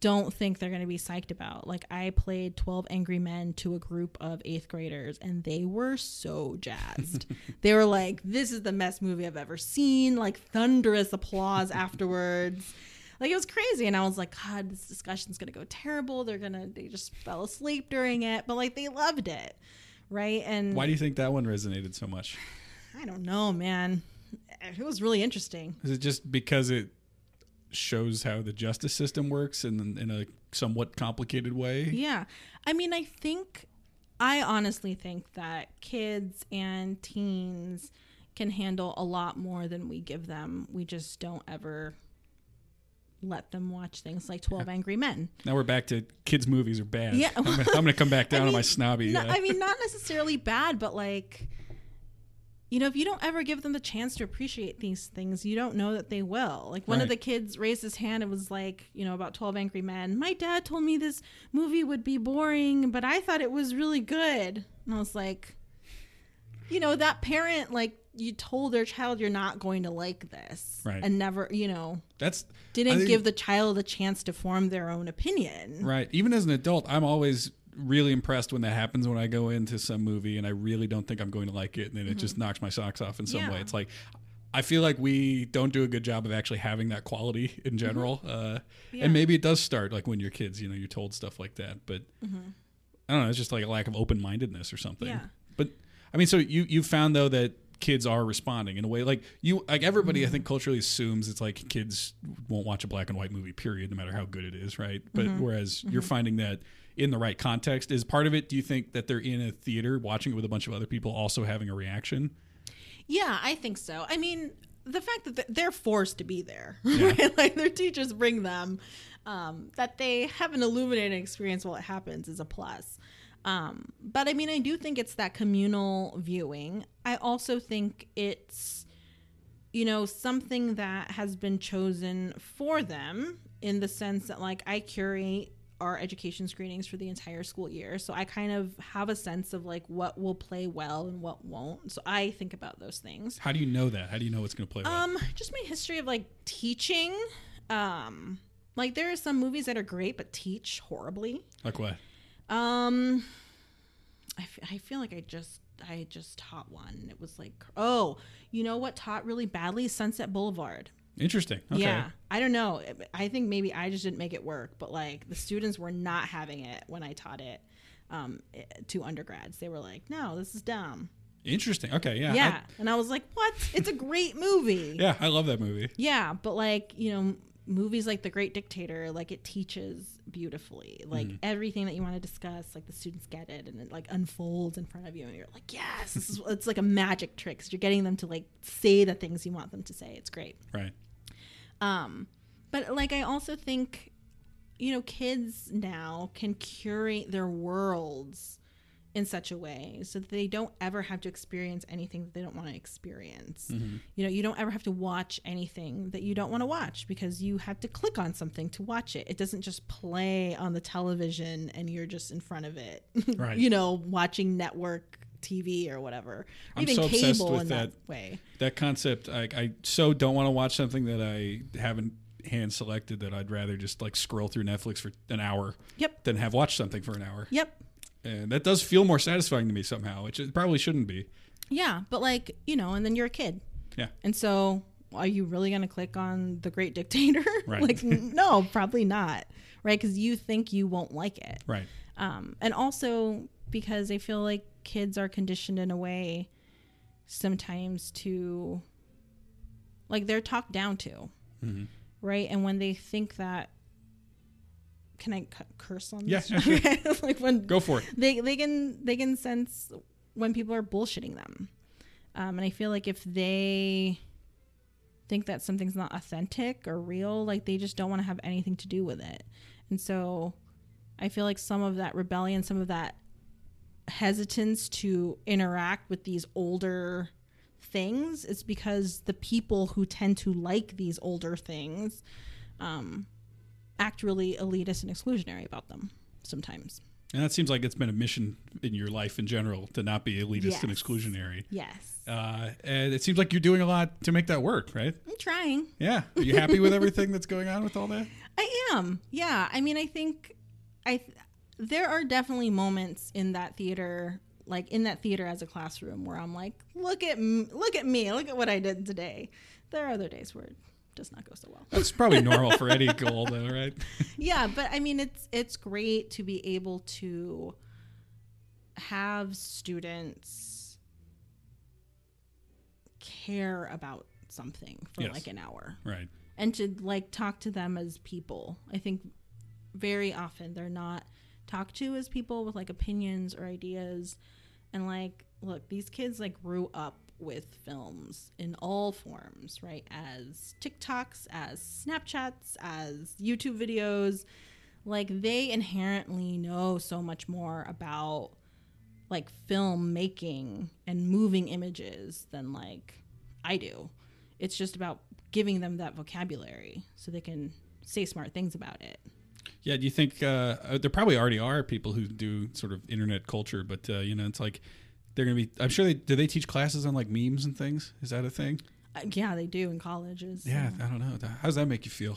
Speaker 2: don't think they're going to be psyched about. Like I played 12 Angry Men to a group of 8th graders and they were so jazzed. they were like, "This is the best movie I've ever seen." Like thunderous applause afterwards. Like it was crazy and I was like, "God, this discussion's going to go terrible. They're going to they just fell asleep during it." But like they loved it. Right? And
Speaker 1: Why do you think that one resonated so much?
Speaker 2: I don't know, man. It was really interesting.
Speaker 1: Is it just because it shows how the justice system works in in a somewhat complicated way?
Speaker 2: Yeah. I mean, I think, I honestly think that kids and teens can handle a lot more than we give them. We just don't ever let them watch things like 12 Angry Men.
Speaker 1: Now we're back to kids' movies are bad.
Speaker 2: Yeah.
Speaker 1: I'm, gonna, come back down
Speaker 2: I
Speaker 1: on my snobby.
Speaker 2: No,
Speaker 1: uh,
Speaker 2: I mean, not necessarily bad, but like, you know, if you don't ever give them the chance to appreciate these things, you don't know that they will. Like, one
Speaker 1: Right.
Speaker 2: of the kids raised his hand and was like, you know, about 12 Angry Men. My dad told me this movie would be boring, but I thought it was really good. And I was like, you know, that parent, like, you told their child you're not going to like this.
Speaker 1: Right.
Speaker 2: And never, you know,
Speaker 1: That's
Speaker 2: didn't
Speaker 1: think-
Speaker 2: give the child a chance to form their own opinion.
Speaker 1: Right. Even as an adult, I'm always really impressed when that happens when I go into some movie and I really don't think I'm going to like it and then it just knocks my socks off in some
Speaker 2: Mm-hmm. Yeah.
Speaker 1: way. It's like I feel like we don't do a good job of actually having that quality in general. Uh,
Speaker 2: Mm-hmm. Yeah.
Speaker 1: And maybe it does start like when you're kids, you know, you're told stuff like that. But I don't know, it's just like a lack of open mindedness or something.
Speaker 2: Mm-hmm. Yeah.
Speaker 1: But I mean, so you you found though that kids are responding in a way like you like everybody
Speaker 2: Mm-hmm.
Speaker 1: I think culturally assumes it's like kids won't watch a black and white movie period no matter how good it is right but
Speaker 2: Mm-hmm.
Speaker 1: whereas you're finding that in the right context is part of it do you think that they're in a theater watching it with a bunch of other people also having a reaction
Speaker 2: Yeah, I think so. I mean, the fact that they're forced to be there, right? like their teachers bring them, um, that they have an illuminating experience while it happens is a plus. Um, but I mean, I do think it's that communal viewing. I also think it's, you know, something that has been chosen for them in the sense that, like, I curate our education screenings for the entire school year. So I kind of have a sense of like what will play well and what won't. So I think about those things.
Speaker 1: how do you know that how do you know what's going to play well
Speaker 2: Um, just my history of like teaching. Um, like there are some movies that are great but teach horribly.
Speaker 1: like what
Speaker 2: Um, I, f- I feel like I just I just taught one. It was like, oh, you know what taught really badly? Sunset Boulevard.
Speaker 1: Interesting okay
Speaker 2: Yeah, I don't know. I think maybe I just didn't make it work, but like the students were not having it when I taught it um, to undergrads. They were like, "No, this is dumb."
Speaker 1: interesting okay yeah
Speaker 2: Yeah, and I was like, "What? It's a great movie."
Speaker 1: Yeah I love that movie
Speaker 2: Yeah, but like, you know, movies like The Great Dictator, like it teaches beautifully. Like everything that you want to discuss, like the students get it and it like unfolds in front of you and you're like, "Yes, this is it's like a magic trick. 'cause you're getting them to like say the things you want them to say. It's great."
Speaker 1: right
Speaker 2: Um, but like I also think, you know, kids now can curate their worlds in such a way so that they don't ever have to experience anything that they don't want to experience. You know, you don't ever have to watch anything that you don't want to watch because you have to click on something to watch it. It doesn't just play on the television and you're just in front of it.
Speaker 1: Right.
Speaker 2: you know, watching network TV or whatever. Or
Speaker 1: I'm
Speaker 2: even
Speaker 1: so obsessed
Speaker 2: cable
Speaker 1: with
Speaker 2: in that,
Speaker 1: that.
Speaker 2: way.
Speaker 1: that concept I, I so don't want to watch something that I haven't hand selected that I'd rather just like scroll through Netflix for an hour
Speaker 2: Yep.
Speaker 1: than have watched something for an hour.
Speaker 2: Yep.
Speaker 1: And that does feel more satisfying to me somehow, which it probably shouldn't be.
Speaker 2: Yeah, but like, you know, and then you're a kid.
Speaker 1: Yeah.
Speaker 2: And so are you really going to click on the great dictator?
Speaker 1: Right.
Speaker 2: like no, probably not. Right? Cuz you think you won't like it.
Speaker 1: Right.
Speaker 2: Um and also because I feel like kids are conditioned in a way sometimes to like they're talked down to.
Speaker 1: Mhm.
Speaker 2: Right? And when they think that can I curse on this?
Speaker 1: yeah.
Speaker 2: Okay. like when
Speaker 1: Go for it.
Speaker 2: they they can they can sense when people are bullshitting them um, and i feel like if they think that something's not authentic or real. Like they just don't want to have anything to do with it. And so I feel like some of that rebellion, some of that hesitance to interact with these older things is because the people who tend to like these older things um, act really elitist and exclusionary about them sometimes.
Speaker 1: And that seems like it's been a mission in your life in general to not be elitist and exclusionary.
Speaker 2: Yes.
Speaker 1: Uh, and it seems like you're doing a lot to make that work, right?
Speaker 2: I'm trying.
Speaker 1: Yeah. Are you happy with everything that's going on with all that?
Speaker 2: I am. Yeah. I mean, I think I there are definitely moments in that theater, like in that theater as a classroom, where I'm like, look at look at me, look at what I did today. There are other days where it does not go so well.
Speaker 1: That's probably normal for any goal, though, right?
Speaker 2: yeah, but I mean, it's it's great to be able to have students care about something for
Speaker 1: Yes.
Speaker 2: like an hour.
Speaker 1: Right.
Speaker 2: and to like talk to them as people. I think very often they're not talked to as people with like opinions or ideas. And like, look, these kids like grew up with films in all forms, right? As TikToks, as Snapchats, as YouTube videos. Like they inherently know so much more about like film making and moving images than like I do. It's just about giving them that vocabulary so they can say smart things about it.
Speaker 1: Yeah. Do you think uh, uh, there probably already are people who do sort of internet culture, but uh, you know, it's like they're gonna be. I'm sure they do. They teach classes on like memes and things. Is that a thing?
Speaker 2: Uh, yeah, they do in colleges.
Speaker 1: Yeah. I don't know. How does that make you feel?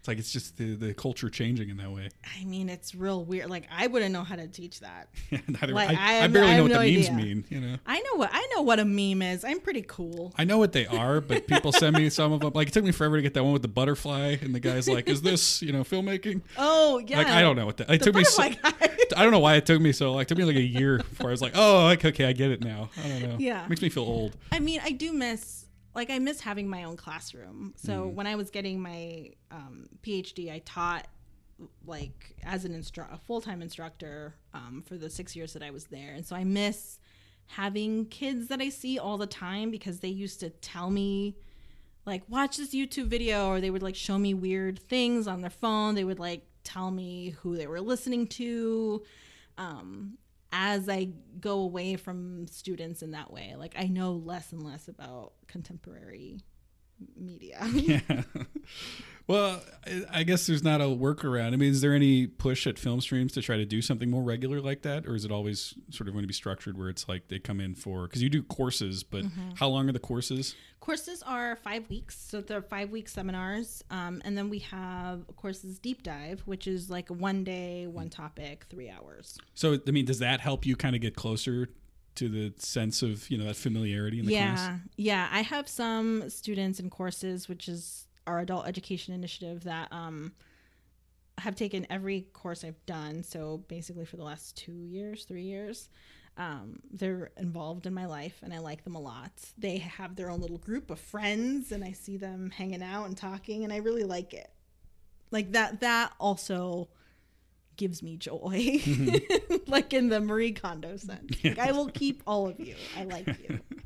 Speaker 1: It's like it's just the, the culture changing in that way.
Speaker 2: I mean, it's real weird. Like I wouldn't know how to teach that.
Speaker 1: Neither,
Speaker 2: Like,
Speaker 1: I,
Speaker 2: I
Speaker 1: I, barely
Speaker 2: I
Speaker 1: know what
Speaker 2: no
Speaker 1: the memes
Speaker 2: idea.
Speaker 1: mean. You know.
Speaker 2: I know what I know what a meme is. I'm pretty cool.
Speaker 1: I know what they are, but people send me some of them. Like it took me forever to get that one with the butterfly, and the guy's like, "Is this you know filmmaking?"
Speaker 2: Oh yeah.
Speaker 1: Like I don't know what that. It
Speaker 2: The
Speaker 1: took me. So. I don't know why it took me so. Like, it took me like a year before I was like, "Oh, like, okay, I get it now." I don't know.
Speaker 2: Yeah.
Speaker 1: it makes me feel old.
Speaker 2: I mean, I do miss like I miss having my own classroom. So
Speaker 1: Mm.
Speaker 2: when I was getting my um, PhD, I taught like as an instru- a full time instructor um, for the six years that I was there, and so I miss having kids that I see all the time because they used to tell me like watch this YouTube video or they would like show me weird things on their phone. They would like tell me who they were listening to. Um, as I go away from students in that way, like I know less and less about contemporary media.
Speaker 1: Yeah. well, I- guess there's not a workaround. I mean, is there any push at film streams to try to do something more regular like that, or is it always sort of going to be structured where it's like they come in for because you do courses, but
Speaker 2: Mm-hmm.
Speaker 1: how long are the courses?
Speaker 2: courses are five weeks, so they're five week seminars, um, and then we have courses deep dive, which is like one day, one topic, three hours.
Speaker 1: So, I mean, does that help you kind of get closer to the sense of you know that familiarity in the
Speaker 2: yeah
Speaker 1: class?
Speaker 2: Yeah, yeah i have some students in courses which is our adult education initiative that um have taken every course i've done so basically for the last two years three years um, they're involved in my life and i like them a lot. They have their own little group of friends and i see them hanging out and talking and i really like it. Like that that also gives me joy like in the marie kondo sense like i will keep all of you i like you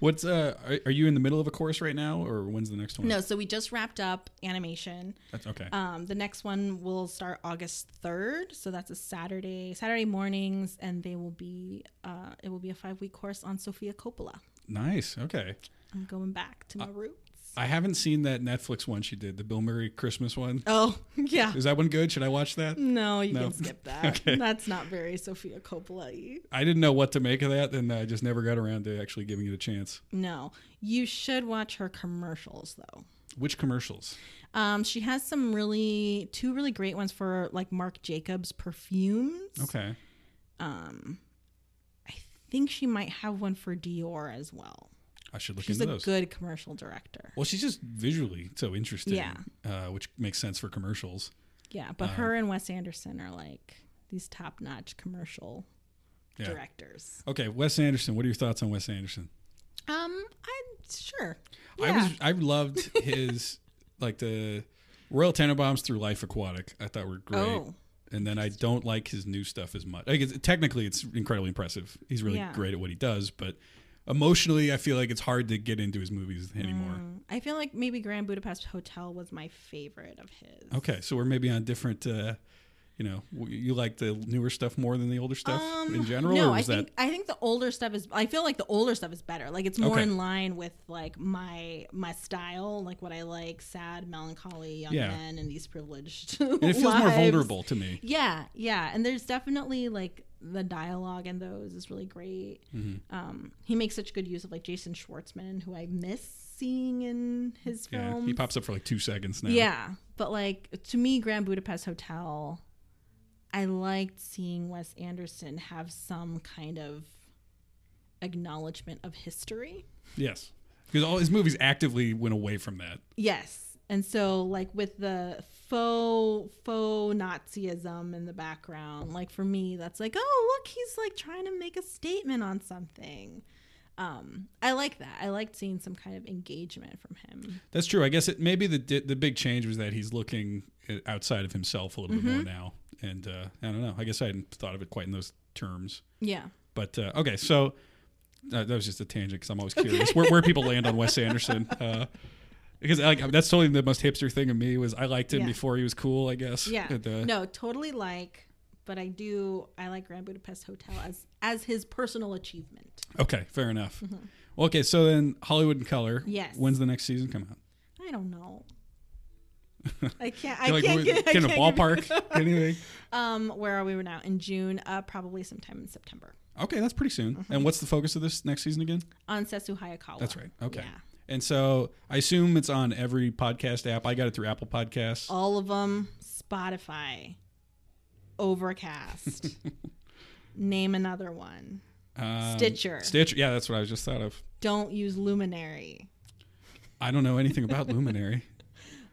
Speaker 1: What's uh? Are, are you in the middle of a course right now, or when's the next one?
Speaker 2: No, so we just wrapped up animation.
Speaker 1: That's okay.
Speaker 2: Um, the next one will start August third, so that's a Saturday, Saturday mornings, and they will be. Uh, it will be a five week course on Sofia Coppola.
Speaker 1: nice. Okay.
Speaker 2: I'm going back to my roots.
Speaker 1: I haven't seen that Netflix one she did, the Bill Murray Christmas one.
Speaker 2: Oh yeah,
Speaker 1: Is that one good? Should I watch that?
Speaker 2: no, you
Speaker 1: No.
Speaker 2: can skip that.
Speaker 1: Okay.
Speaker 2: That's not very Sofia Coppola.
Speaker 1: I didn't know what to make of that, and I just never got around to actually giving it a chance.
Speaker 2: No, you should watch her commercials though.
Speaker 1: Which commercials?
Speaker 2: Um, she has some really two really great ones for like Marc Jacobs perfumes.
Speaker 1: Okay.
Speaker 2: um i think she might have one for dior as well
Speaker 1: I should look
Speaker 2: she's
Speaker 1: into those.
Speaker 2: She's a good commercial director
Speaker 1: well, she's just visually so interesting.
Speaker 2: Yeah.
Speaker 1: Uh, which makes sense for commercials.
Speaker 2: yeah but
Speaker 1: Uh,
Speaker 2: her and wes anderson are like these top-notch commercial
Speaker 1: Yeah.
Speaker 2: directors
Speaker 1: Okay, Wes Anderson. What are your thoughts on Wes Anderson?
Speaker 2: um i'm sure
Speaker 1: I was I loved his like the Royal Tenenbaums through Life Aquatic. I thought were great.
Speaker 2: Oh.
Speaker 1: And then I don't like his new stuff as much. Like it's, technically, it's incredibly impressive. He's really
Speaker 2: Yeah.
Speaker 1: great at what he does, but emotionally, I feel like it's hard to get into his movies anymore.
Speaker 2: Mm, I feel like maybe Grand Budapest Hotel was my favorite of his.
Speaker 1: Okay, so we're maybe on different. Uh, you know, you like the newer stuff more than the older stuff in general,
Speaker 2: Um, No,
Speaker 1: or
Speaker 2: I think
Speaker 1: that
Speaker 2: I think the older stuff is. I feel like the older stuff is better. Like it's more
Speaker 1: Okay.
Speaker 2: in line with like my my style, like what I like: sad, melancholy young
Speaker 1: Yeah.
Speaker 2: men and these privileged.
Speaker 1: and it feels more vulnerable to me.
Speaker 2: Yeah, yeah, and there's definitely like the dialogue in those is really great.
Speaker 1: Mm-hmm.
Speaker 2: Um, he makes such good use of like Jason Schwartzman, who I miss seeing in his
Speaker 1: Yeah, he pops up for like two seconds now.
Speaker 2: Yeah, but like to me, Grand Budapest Hotel, I liked seeing Wes Anderson have some kind of acknowledgement of history.
Speaker 1: Yes, because all his movies actively went away from that.
Speaker 2: Yes, and so like with the faux faux Nazism in the background, like for me, that's like, oh look, he's like trying to make a statement on something. Um, I like that. I liked seeing some kind of engagement from him.
Speaker 1: That's true. I guess it maybe the the big change was that he's looking outside of himself a little bit more
Speaker 2: Mm-hmm.
Speaker 1: now, and uh, I don't know. I guess I hadn't thought of it quite in those terms.
Speaker 2: Yeah.
Speaker 1: But uh, okay, so uh, that was just a tangent because I'm always curious where, where people land on Wes Anderson. Uh, because like that's totally the most hipster thing of me was I liked him
Speaker 2: Yeah.
Speaker 1: before he was cool. I guess.
Speaker 2: Yeah.
Speaker 1: And, uh,
Speaker 2: no, totally like, but I do. I like Grand Budapest Hotel as as his personal achievement.
Speaker 1: Okay, fair enough. Well, okay, so then Hollywood in Color.
Speaker 2: Mm-hmm. Yes.
Speaker 1: When's the next season come out?
Speaker 2: I don't know. I can't. I
Speaker 1: like,
Speaker 2: can't get. I
Speaker 1: kind of
Speaker 2: can't give-
Speaker 1: ballpark anything?
Speaker 2: Um, where are we now? In June? Uh, probably sometime in September.
Speaker 1: Okay, that's pretty soon.
Speaker 2: Mm-hmm.
Speaker 1: And what's the focus of this next season again?
Speaker 2: On Sessue Hayakawa.
Speaker 1: That's right. Okay.
Speaker 2: Yeah.
Speaker 1: And so I assume it's on every podcast app. I got it through Apple Podcasts.
Speaker 2: All of them. Spotify. Overcast. Name another one.
Speaker 1: Um,
Speaker 2: Stitcher.
Speaker 1: Stitcher. Yeah, that's what I was just thought of.
Speaker 2: Don't use Luminary.
Speaker 1: I don't know anything about Luminary.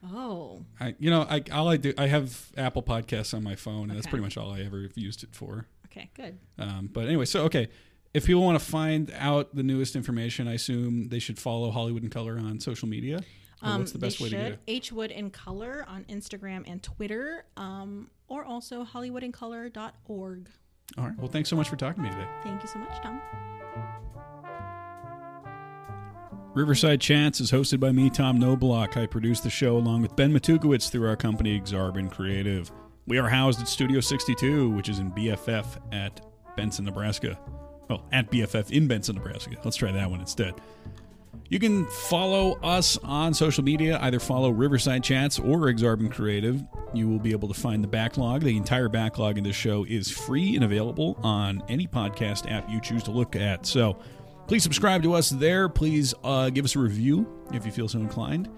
Speaker 2: Oh.
Speaker 1: I, you know, I all I do, I have Apple Podcasts on my phone, and that's pretty much all I ever used it for.
Speaker 2: Okay. Good.
Speaker 1: Um, but anyway, so okay, if people want to find out the newest information, I assume they should follow Hollywood in Color on social media. Or what's the best
Speaker 2: Um,
Speaker 1: way to do it?
Speaker 2: H Wood in Color on Instagram and Twitter, um, or also HollywoodInColor.org.
Speaker 1: All right. Well, thanks so much for talking to me today.
Speaker 2: Thank you so much, Tom.
Speaker 1: Riverside Chats is hosted by me, Tom Knoblauch. I produce the show along with Ben Matukowicz through our company, Exarban Creative. We are housed at Studio 62, which is in BFF at Benson, Nebraska. Well, at BFF in Benson, Nebraska. Let's try that one instead. You can follow us on social media. Either follow Riverside Chats or Exarban Creative. You will be able to find the backlog. The entire backlog in this show is free and available on any podcast app you choose to look at. So please subscribe to us there. Please uh, give us a review if you feel so inclined.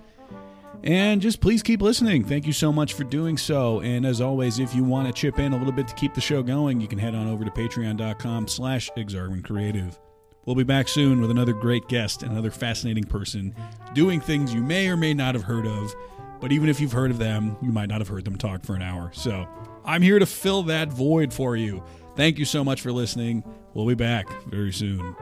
Speaker 1: And just please keep listening. Thank you so much for doing so. And as always, if you want to chip in a little bit to keep the show going, you can head on over to patreon.com slash Creative. We'll be back soon with another great guest, another fascinating person doing things you may or may not have heard of. But even if you've heard of them, you might not have heard them talk for an hour. So I'm here to fill that void for you. Thank you so much for listening. We'll be back very soon.